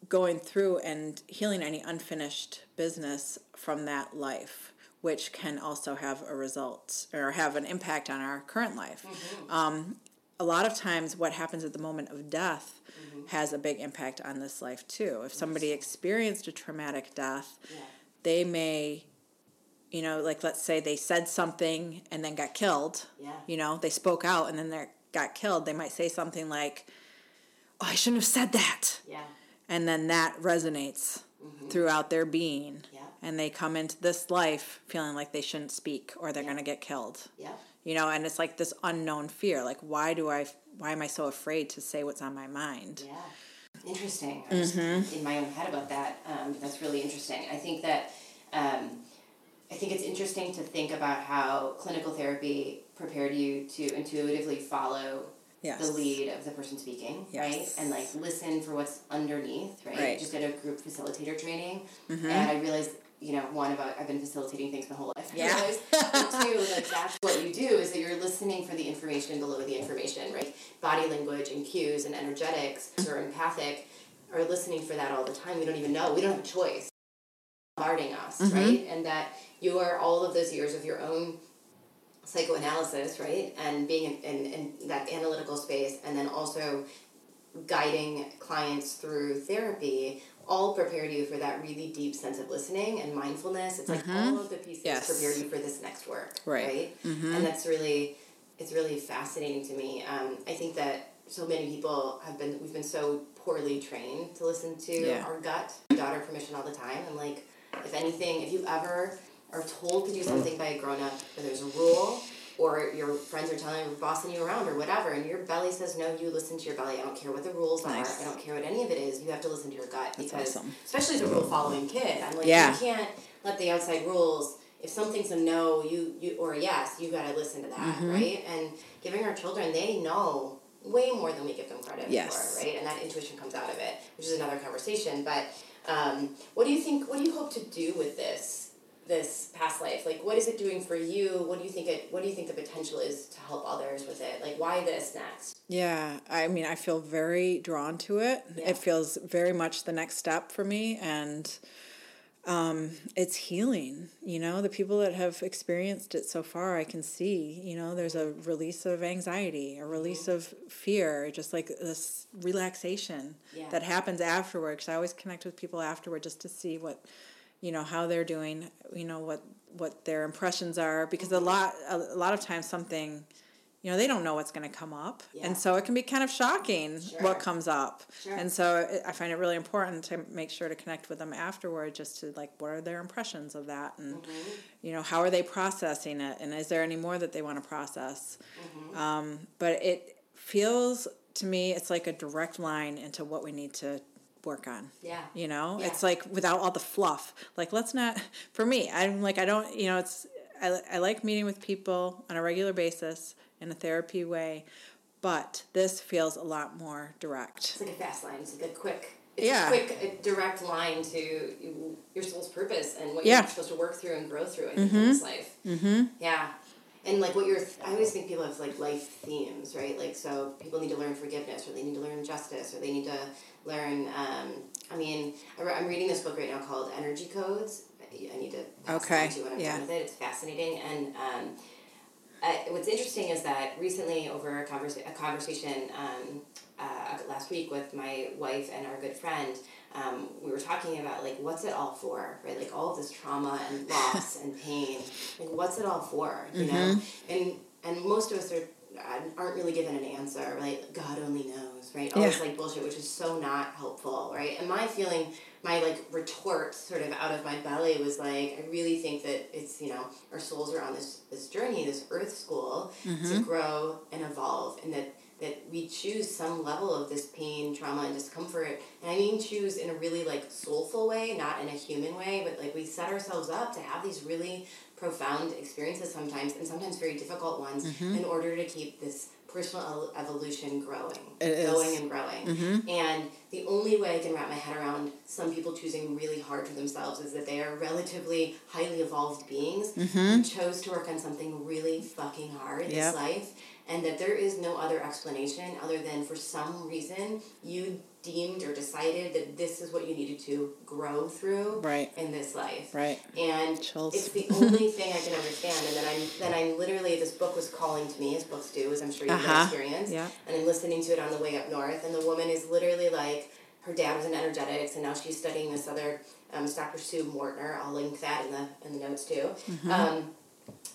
Speaker 2: going through and healing any unfinished business from that life which can also have a result or have an impact on our current life mm-hmm. um, a lot of times what happens at the moment of death mm-hmm. has a big impact on this life too. If somebody experienced a traumatic death,
Speaker 1: yeah.
Speaker 2: they may you know, like let's say they said something and then got killed.
Speaker 1: Yeah.
Speaker 2: You know, they spoke out and then they got killed. They might say something like, "Oh, I shouldn't have said that."
Speaker 1: Yeah.
Speaker 2: And then that resonates mm-hmm. throughout their being.
Speaker 1: Yeah.
Speaker 2: And they come into this life feeling like they shouldn't speak or they're yeah. going to get killed.
Speaker 1: Yeah
Speaker 2: you know and it's like this unknown fear like why do i why am i so afraid to say what's on my mind
Speaker 1: yeah interesting i was mm-hmm. in my own head about that um, that's really interesting i think that um, i think it's interesting to think about how clinical therapy prepared you to intuitively follow yes. the lead of the person speaking, yes. right? And like listen for what's underneath, right?
Speaker 2: right.
Speaker 1: Just did a group facilitator training,
Speaker 2: mm-hmm.
Speaker 1: and I realized you know, one about I've been facilitating things my whole life.
Speaker 2: Yeah.
Speaker 1: two, like that's what you do is that you're listening for the information below the information, right? Body language and cues and energetics or empathic are listening for that all the time. We don't even know. We don't have a choice. Bombarding us, mm-hmm. right? And that you are all of those years of your own psychoanalysis, right? And being in, in, in that analytical space and then also guiding clients through therapy all prepared you for that really deep sense of listening and mindfulness. It's like mm-hmm. all of the pieces yes. prepare you for this next work,
Speaker 2: right?
Speaker 1: right?
Speaker 2: Mm-hmm.
Speaker 1: And that's really, it's really fascinating to me. Um, I think that so many people have been, we've been so poorly trained to listen to
Speaker 2: yeah.
Speaker 1: our gut, daughter permission all the time. And like, if anything, if you ever are told to do something by a grown up, or there's a rule, or your friends are telling you, bossing you around or whatever, and your belly says no, you listen to your belly. I don't care what the rules nice. are. I don't care what any of it is. You have to listen to your gut
Speaker 2: That's
Speaker 1: because,
Speaker 2: awesome.
Speaker 1: especially as a rule following kid, I'm like,
Speaker 2: yeah.
Speaker 1: you can't let the outside rules. If something's a no, you you or a yes, you got to listen to that, mm-hmm. right? And giving our children, they know way more than we give them credit
Speaker 2: yes.
Speaker 1: for, right? And that intuition comes out of it, which is another conversation. But um, what do you think? What do you hope to do with this? This past life? Like what is it doing for you? What do you think it what do you think the potential is to help others with it? Like why this next?
Speaker 2: Yeah i mean i feel very drawn to it. Yeah. it feels very much the next step for me and um, it's healing you know? The people that have experienced it so far i can see you know? There's a release of anxiety a release mm-hmm. of fear just like this relaxation
Speaker 1: yeah.
Speaker 2: that happens afterward because i always connect with people afterward just to see what you know how they're doing you know what what their impressions are because a lot a, lot of times something you know they don't know what's going to come up
Speaker 1: Yeah.
Speaker 2: and so it can be kind of shocking
Speaker 1: Sure.
Speaker 2: what comes up
Speaker 1: Sure.
Speaker 2: and so it, i find it really important to make sure to connect with them afterward just to like what are their impressions of that and
Speaker 1: Mm-hmm.
Speaker 2: you know how are they processing it and is there any more that they want to process
Speaker 1: Mm-hmm.
Speaker 2: um, but it feels to me it's like a direct line into what we need to work on
Speaker 1: Yeah.
Speaker 2: you know
Speaker 1: Yeah.
Speaker 2: it's like without all the fluff like let's not for me i'm like i don't you know it's I, I like meeting with people on a regular basis in a therapy way but this feels a lot more direct
Speaker 1: It's like a fast line. It's like a quick. It's
Speaker 2: Yeah.
Speaker 1: a quick, a direct line to your soul's purpose and what
Speaker 2: Yeah.
Speaker 1: you're supposed to work through and grow through. Think in this life. Mm-hmm. Yeah, and like what you're. I always think people have like life themes, right? Like so, people need to learn forgiveness, or they need to learn justice, or they need to learn. Um, I mean, I'm reading this book right now called Energy Codes. I need to
Speaker 2: Okay,
Speaker 1: to when I'm
Speaker 2: yeah.
Speaker 1: done with it. It's fascinating, and um, I, what's interesting is that recently, over a, conversa- a conversation um, uh, last week with my wife and our good friend, um, we were talking about like what's it all for, right? Like all of this trauma and loss and pain, like what's it all for, you know? And and most of us are aren't really given an answer, right? God only knows, right? All this like bullshit, which is so not helpful, right? And my feeling, my like retort, sort of out of my belly, was like, I really think that it's you know our souls are on this this journey, this Earth school, to mm-hmm. grow and evolve, and that that we choose some level of this pain, trauma, and discomfort. And I mean choose in a really like soulful way, not in a human way, but like we set ourselves up to have these really profound experiences sometimes, and sometimes very difficult ones, mm-hmm. in order to keep this personal evolution growing,
Speaker 2: It is.
Speaker 1: going and growing. Mm-hmm. And the only way I can wrap my head around some people choosing really hard for themselves is that they are relatively highly evolved beings mm-hmm. who chose to work on something really fucking hard
Speaker 2: Yep.
Speaker 1: this life and that there is no other explanation other than for some reason you deemed or decided that this is what you needed to grow through
Speaker 2: Right.
Speaker 1: in this life
Speaker 2: Right.
Speaker 1: and
Speaker 2: Chills.
Speaker 1: it's the only thing I can understand. And then I'm then I'm literally this book was calling to me, as books do, as I'm sure you've
Speaker 2: Uh-huh.
Speaker 1: experienced.
Speaker 2: Yeah.
Speaker 1: And I'm listening to it on the way up north, and the woman is literally like, her dad was in energetics, and now she's studying this other, um, Dr. Sue Morter. I'll link that in the in the notes too.
Speaker 2: Mm-hmm.
Speaker 1: Um,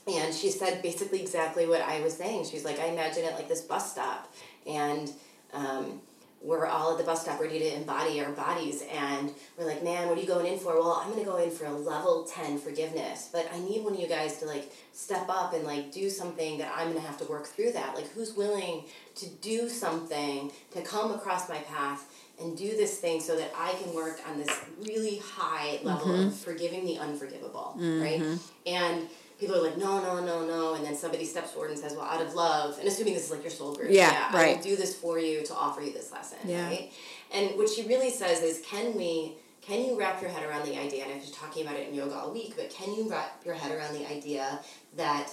Speaker 1: and she said basically exactly what I was saying. She's like, I imagine it like this bus stop, and um, we're all at the bus stop ready to embody our bodies, and we're like, man, what are you going in for? Well, I'm gonna go in for a level ten forgiveness, but I need one of you guys to like step up and like do something that I'm gonna have to work through that. Like, who's willing to do something to come across my path? And do this thing so that I can work on this really high level of forgiving the unforgivable, right? And people are like, no, no, no, no. And then somebody steps forward and says, well, out of love, and assuming this is like your soul group,
Speaker 2: Yeah,
Speaker 1: I
Speaker 2: right.
Speaker 1: will do this for you to offer you this lesson,
Speaker 2: Yeah.
Speaker 1: right? And what she really says is, can we, can you wrap your head around the idea, and I was talking about it in yoga all week, but can you wrap your head around the idea that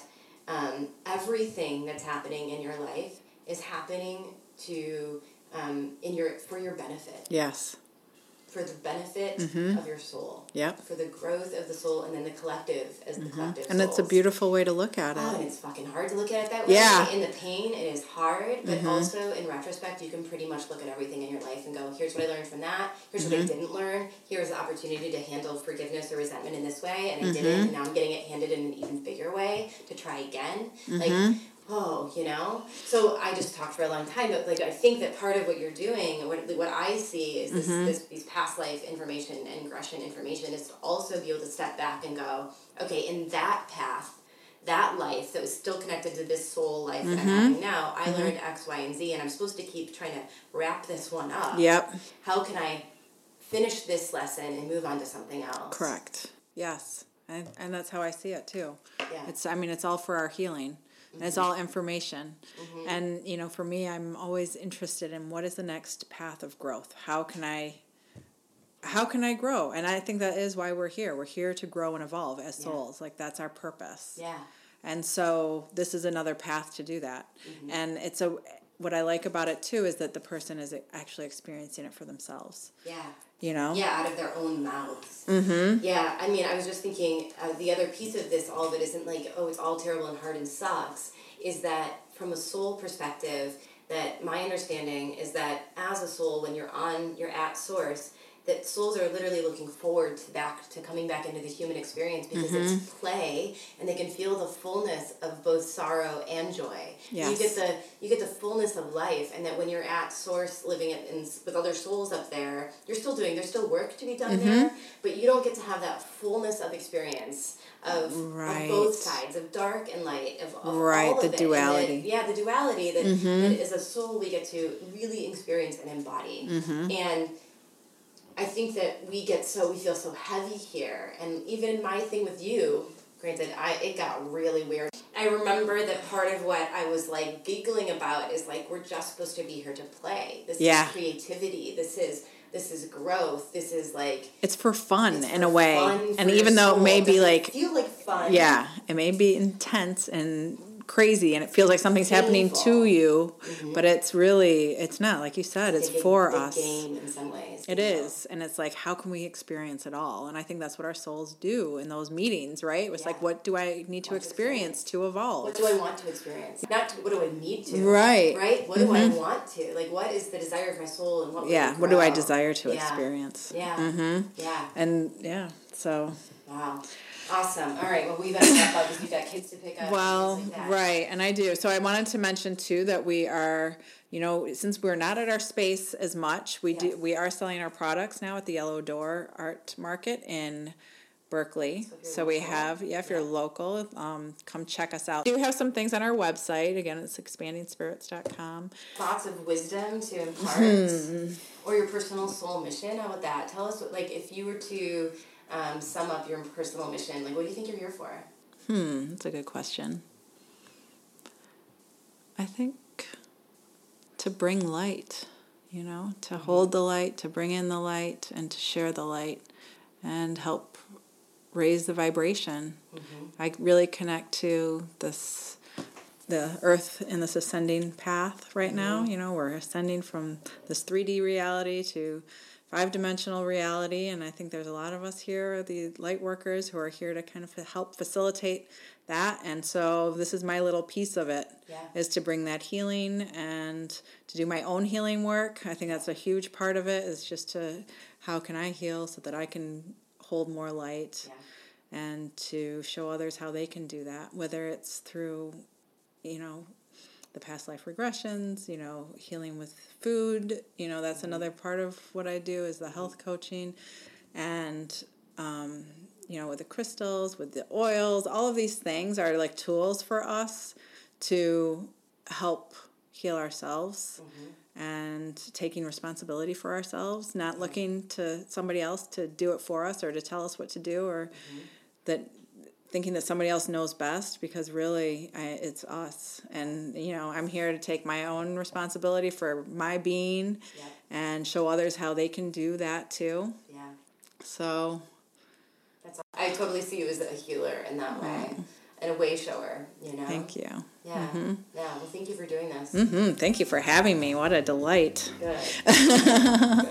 Speaker 1: um, everything that's happening in your life is happening to, um, in your, for your benefit,
Speaker 2: Yes.
Speaker 1: For the benefit of your soul.
Speaker 2: Mm-hmm. Yep.
Speaker 1: For the growth of the soul, and then the collective as the collective.
Speaker 2: And it's a beautiful way to look at it.
Speaker 1: Oh, and
Speaker 2: it.
Speaker 1: it's fucking hard to look at it that way.
Speaker 2: Yeah. Mm-hmm.
Speaker 1: In the pain, it is hard, but also in retrospect, you can pretty much look at everything in your life and go, here's what I learned from that. Here's
Speaker 2: Mm-hmm.
Speaker 1: what I didn't learn. Here's the opportunity to handle forgiveness or resentment in this way, and I
Speaker 2: Mm-hmm.
Speaker 1: didn't, and now I'm getting it handed in an even bigger way to try again.
Speaker 2: Mm-hmm.
Speaker 1: Like, oh, you know? So I just talked for a long time, but like I think that part of what you're doing, what, what I see is this,
Speaker 2: Mm-hmm.
Speaker 1: this these past life information and regression information is to also be able to step back and go, okay, in that path, that life that was still connected to this soul life that I'm
Speaker 2: Mm-hmm.
Speaker 1: having now, I learned X, Y, and Z, and I'm supposed to keep trying to wrap this one up.
Speaker 2: Yep.
Speaker 1: How can I finish this lesson and move on to something else?
Speaker 2: Correct. Yes. And, and that's how I see it too.
Speaker 1: Yeah.
Speaker 2: It's I mean it's all for our healing. And it's all information. Mm-hmm. And you know, for me I'm always interested in what is the next path of growth? How can I how can I grow? And I think that is why we're here. We're here to grow and evolve as souls. Like that's our purpose.
Speaker 1: Yeah.
Speaker 2: And so this is another path to do that. Mm-hmm. And it's a what I like about it too is that the person is actually experiencing it for themselves.
Speaker 1: Yeah.
Speaker 2: You know?
Speaker 1: Yeah, out of their own mouths. Mm-hmm. Yeah, I mean, I was just thinking uh, the other piece of this, all of it isn't like, oh, it's all terrible and hard and sucks, is that from a soul perspective, that my understanding is that as a soul, when you're on, you're at source, that souls are literally looking forward to back to coming back into the human experience because
Speaker 2: Mm-hmm.
Speaker 1: it's play and they can feel the fullness of both sorrow and joy.
Speaker 2: Yes.
Speaker 1: You get the you get the fullness of life and that when you're at source living it in, with other souls up there, you're still doing there's still work to be done
Speaker 2: Mm-hmm.
Speaker 1: there, but you don't get to have that fullness of experience of,
Speaker 2: Right.
Speaker 1: of both sides of dark and light of, of
Speaker 2: Right,
Speaker 1: all of
Speaker 2: the
Speaker 1: it. That-
Speaker 2: duality. Mm-hmm.
Speaker 1: yeah, the duality that, that as a soul we get to really experience and embody.
Speaker 2: Mm-hmm.
Speaker 1: And I think that we get so we feel so heavy here, and even my thing with you. Granted, I it got really weird. I remember that part of what I was like giggling about is like we're just supposed to be here to play. This
Speaker 2: Yeah.
Speaker 1: is creativity. This is this is growth. This is like
Speaker 2: It's for fun
Speaker 1: it's
Speaker 2: in
Speaker 1: for
Speaker 2: a way.
Speaker 1: fun
Speaker 2: And even though it may be like
Speaker 1: feel like fun.
Speaker 2: yeah, it may be intense and crazy and it feels like something's happening to
Speaker 1: Painful.
Speaker 2: you, but it's really it's not like you said, it's
Speaker 1: It's big-
Speaker 2: for
Speaker 1: big
Speaker 2: us.
Speaker 1: game in some ways.
Speaker 2: It
Speaker 1: you know?
Speaker 2: and it's like, how can we experience it all? And I think that's what our souls do in those meetings, right? It's like, what do I need to
Speaker 1: Want to
Speaker 2: experience to evolve?
Speaker 1: What do I want to experience? Not to, what do I need to?
Speaker 2: Right.
Speaker 1: Right? What do I want to? Like, what is the desire of my soul and what
Speaker 2: yeah, what do I desire to
Speaker 1: Yeah.
Speaker 2: experience?
Speaker 1: Yeah.
Speaker 2: Mm-hmm.
Speaker 1: Yeah.
Speaker 2: And yeah, so
Speaker 1: Wow. Awesome. All right. Well, we better wrap up because we've got kids to pick up.
Speaker 2: Well,
Speaker 1: like
Speaker 2: right, and I do. So I wanted to mention too that we are, you know, since we're not at our space as much, we do we are selling our products now at the Yellow Door Art Market in Berkley.
Speaker 1: So
Speaker 2: So, we have, yeah, if you're
Speaker 1: yeah.
Speaker 2: local, um, come check us out. We do have some things on our website. Again, it's expandingspirits.com.
Speaker 1: Thoughts of wisdom to impart,
Speaker 2: Hmm.
Speaker 1: or your personal soul mission. How about that? Tell us, what, like, if you were to um, sum up your personal mission, like, what do you think you're here for?
Speaker 2: Hmm, that's a good question. I think to bring light, you know, to hold the light, to bring in the light, and to share the light and help raise the vibration. I really connect to this the earth in this ascending path right now you know we're ascending from this 3d reality to five dimensional reality and i think there's a lot of us here the light workers who are here to kind of help facilitate that and so this is my little piece of it
Speaker 1: Yeah.
Speaker 2: is to bring that healing and to do my own healing work i think that's a huge part of it is just to how can i heal so that i can hold more light
Speaker 1: Yeah.
Speaker 2: and to show others how they can do that, whether it's through, you know, the past life regressions, you know, healing with food, you know, that's mm-hmm. another part of what I do is the health coaching. And um, you know, with the crystals, with the oils, all of these things are like tools for us to help heal ourselves mm-hmm. and taking responsibility for ourselves, not looking to somebody else to do it for us or to tell us what to do or mm-hmm. that thinking that somebody else knows best because really I, it's us and you know i'm here to take my own responsibility for my being and show others how they can do that too
Speaker 1: Yeah.
Speaker 2: so
Speaker 1: That's. I totally see you as a healer in that way, and a way shower. You know.
Speaker 2: thank you
Speaker 1: Yeah. Yeah. Well, thank you for doing this.
Speaker 2: mm-hmm. thank you for having me what a delight
Speaker 1: Good. Good.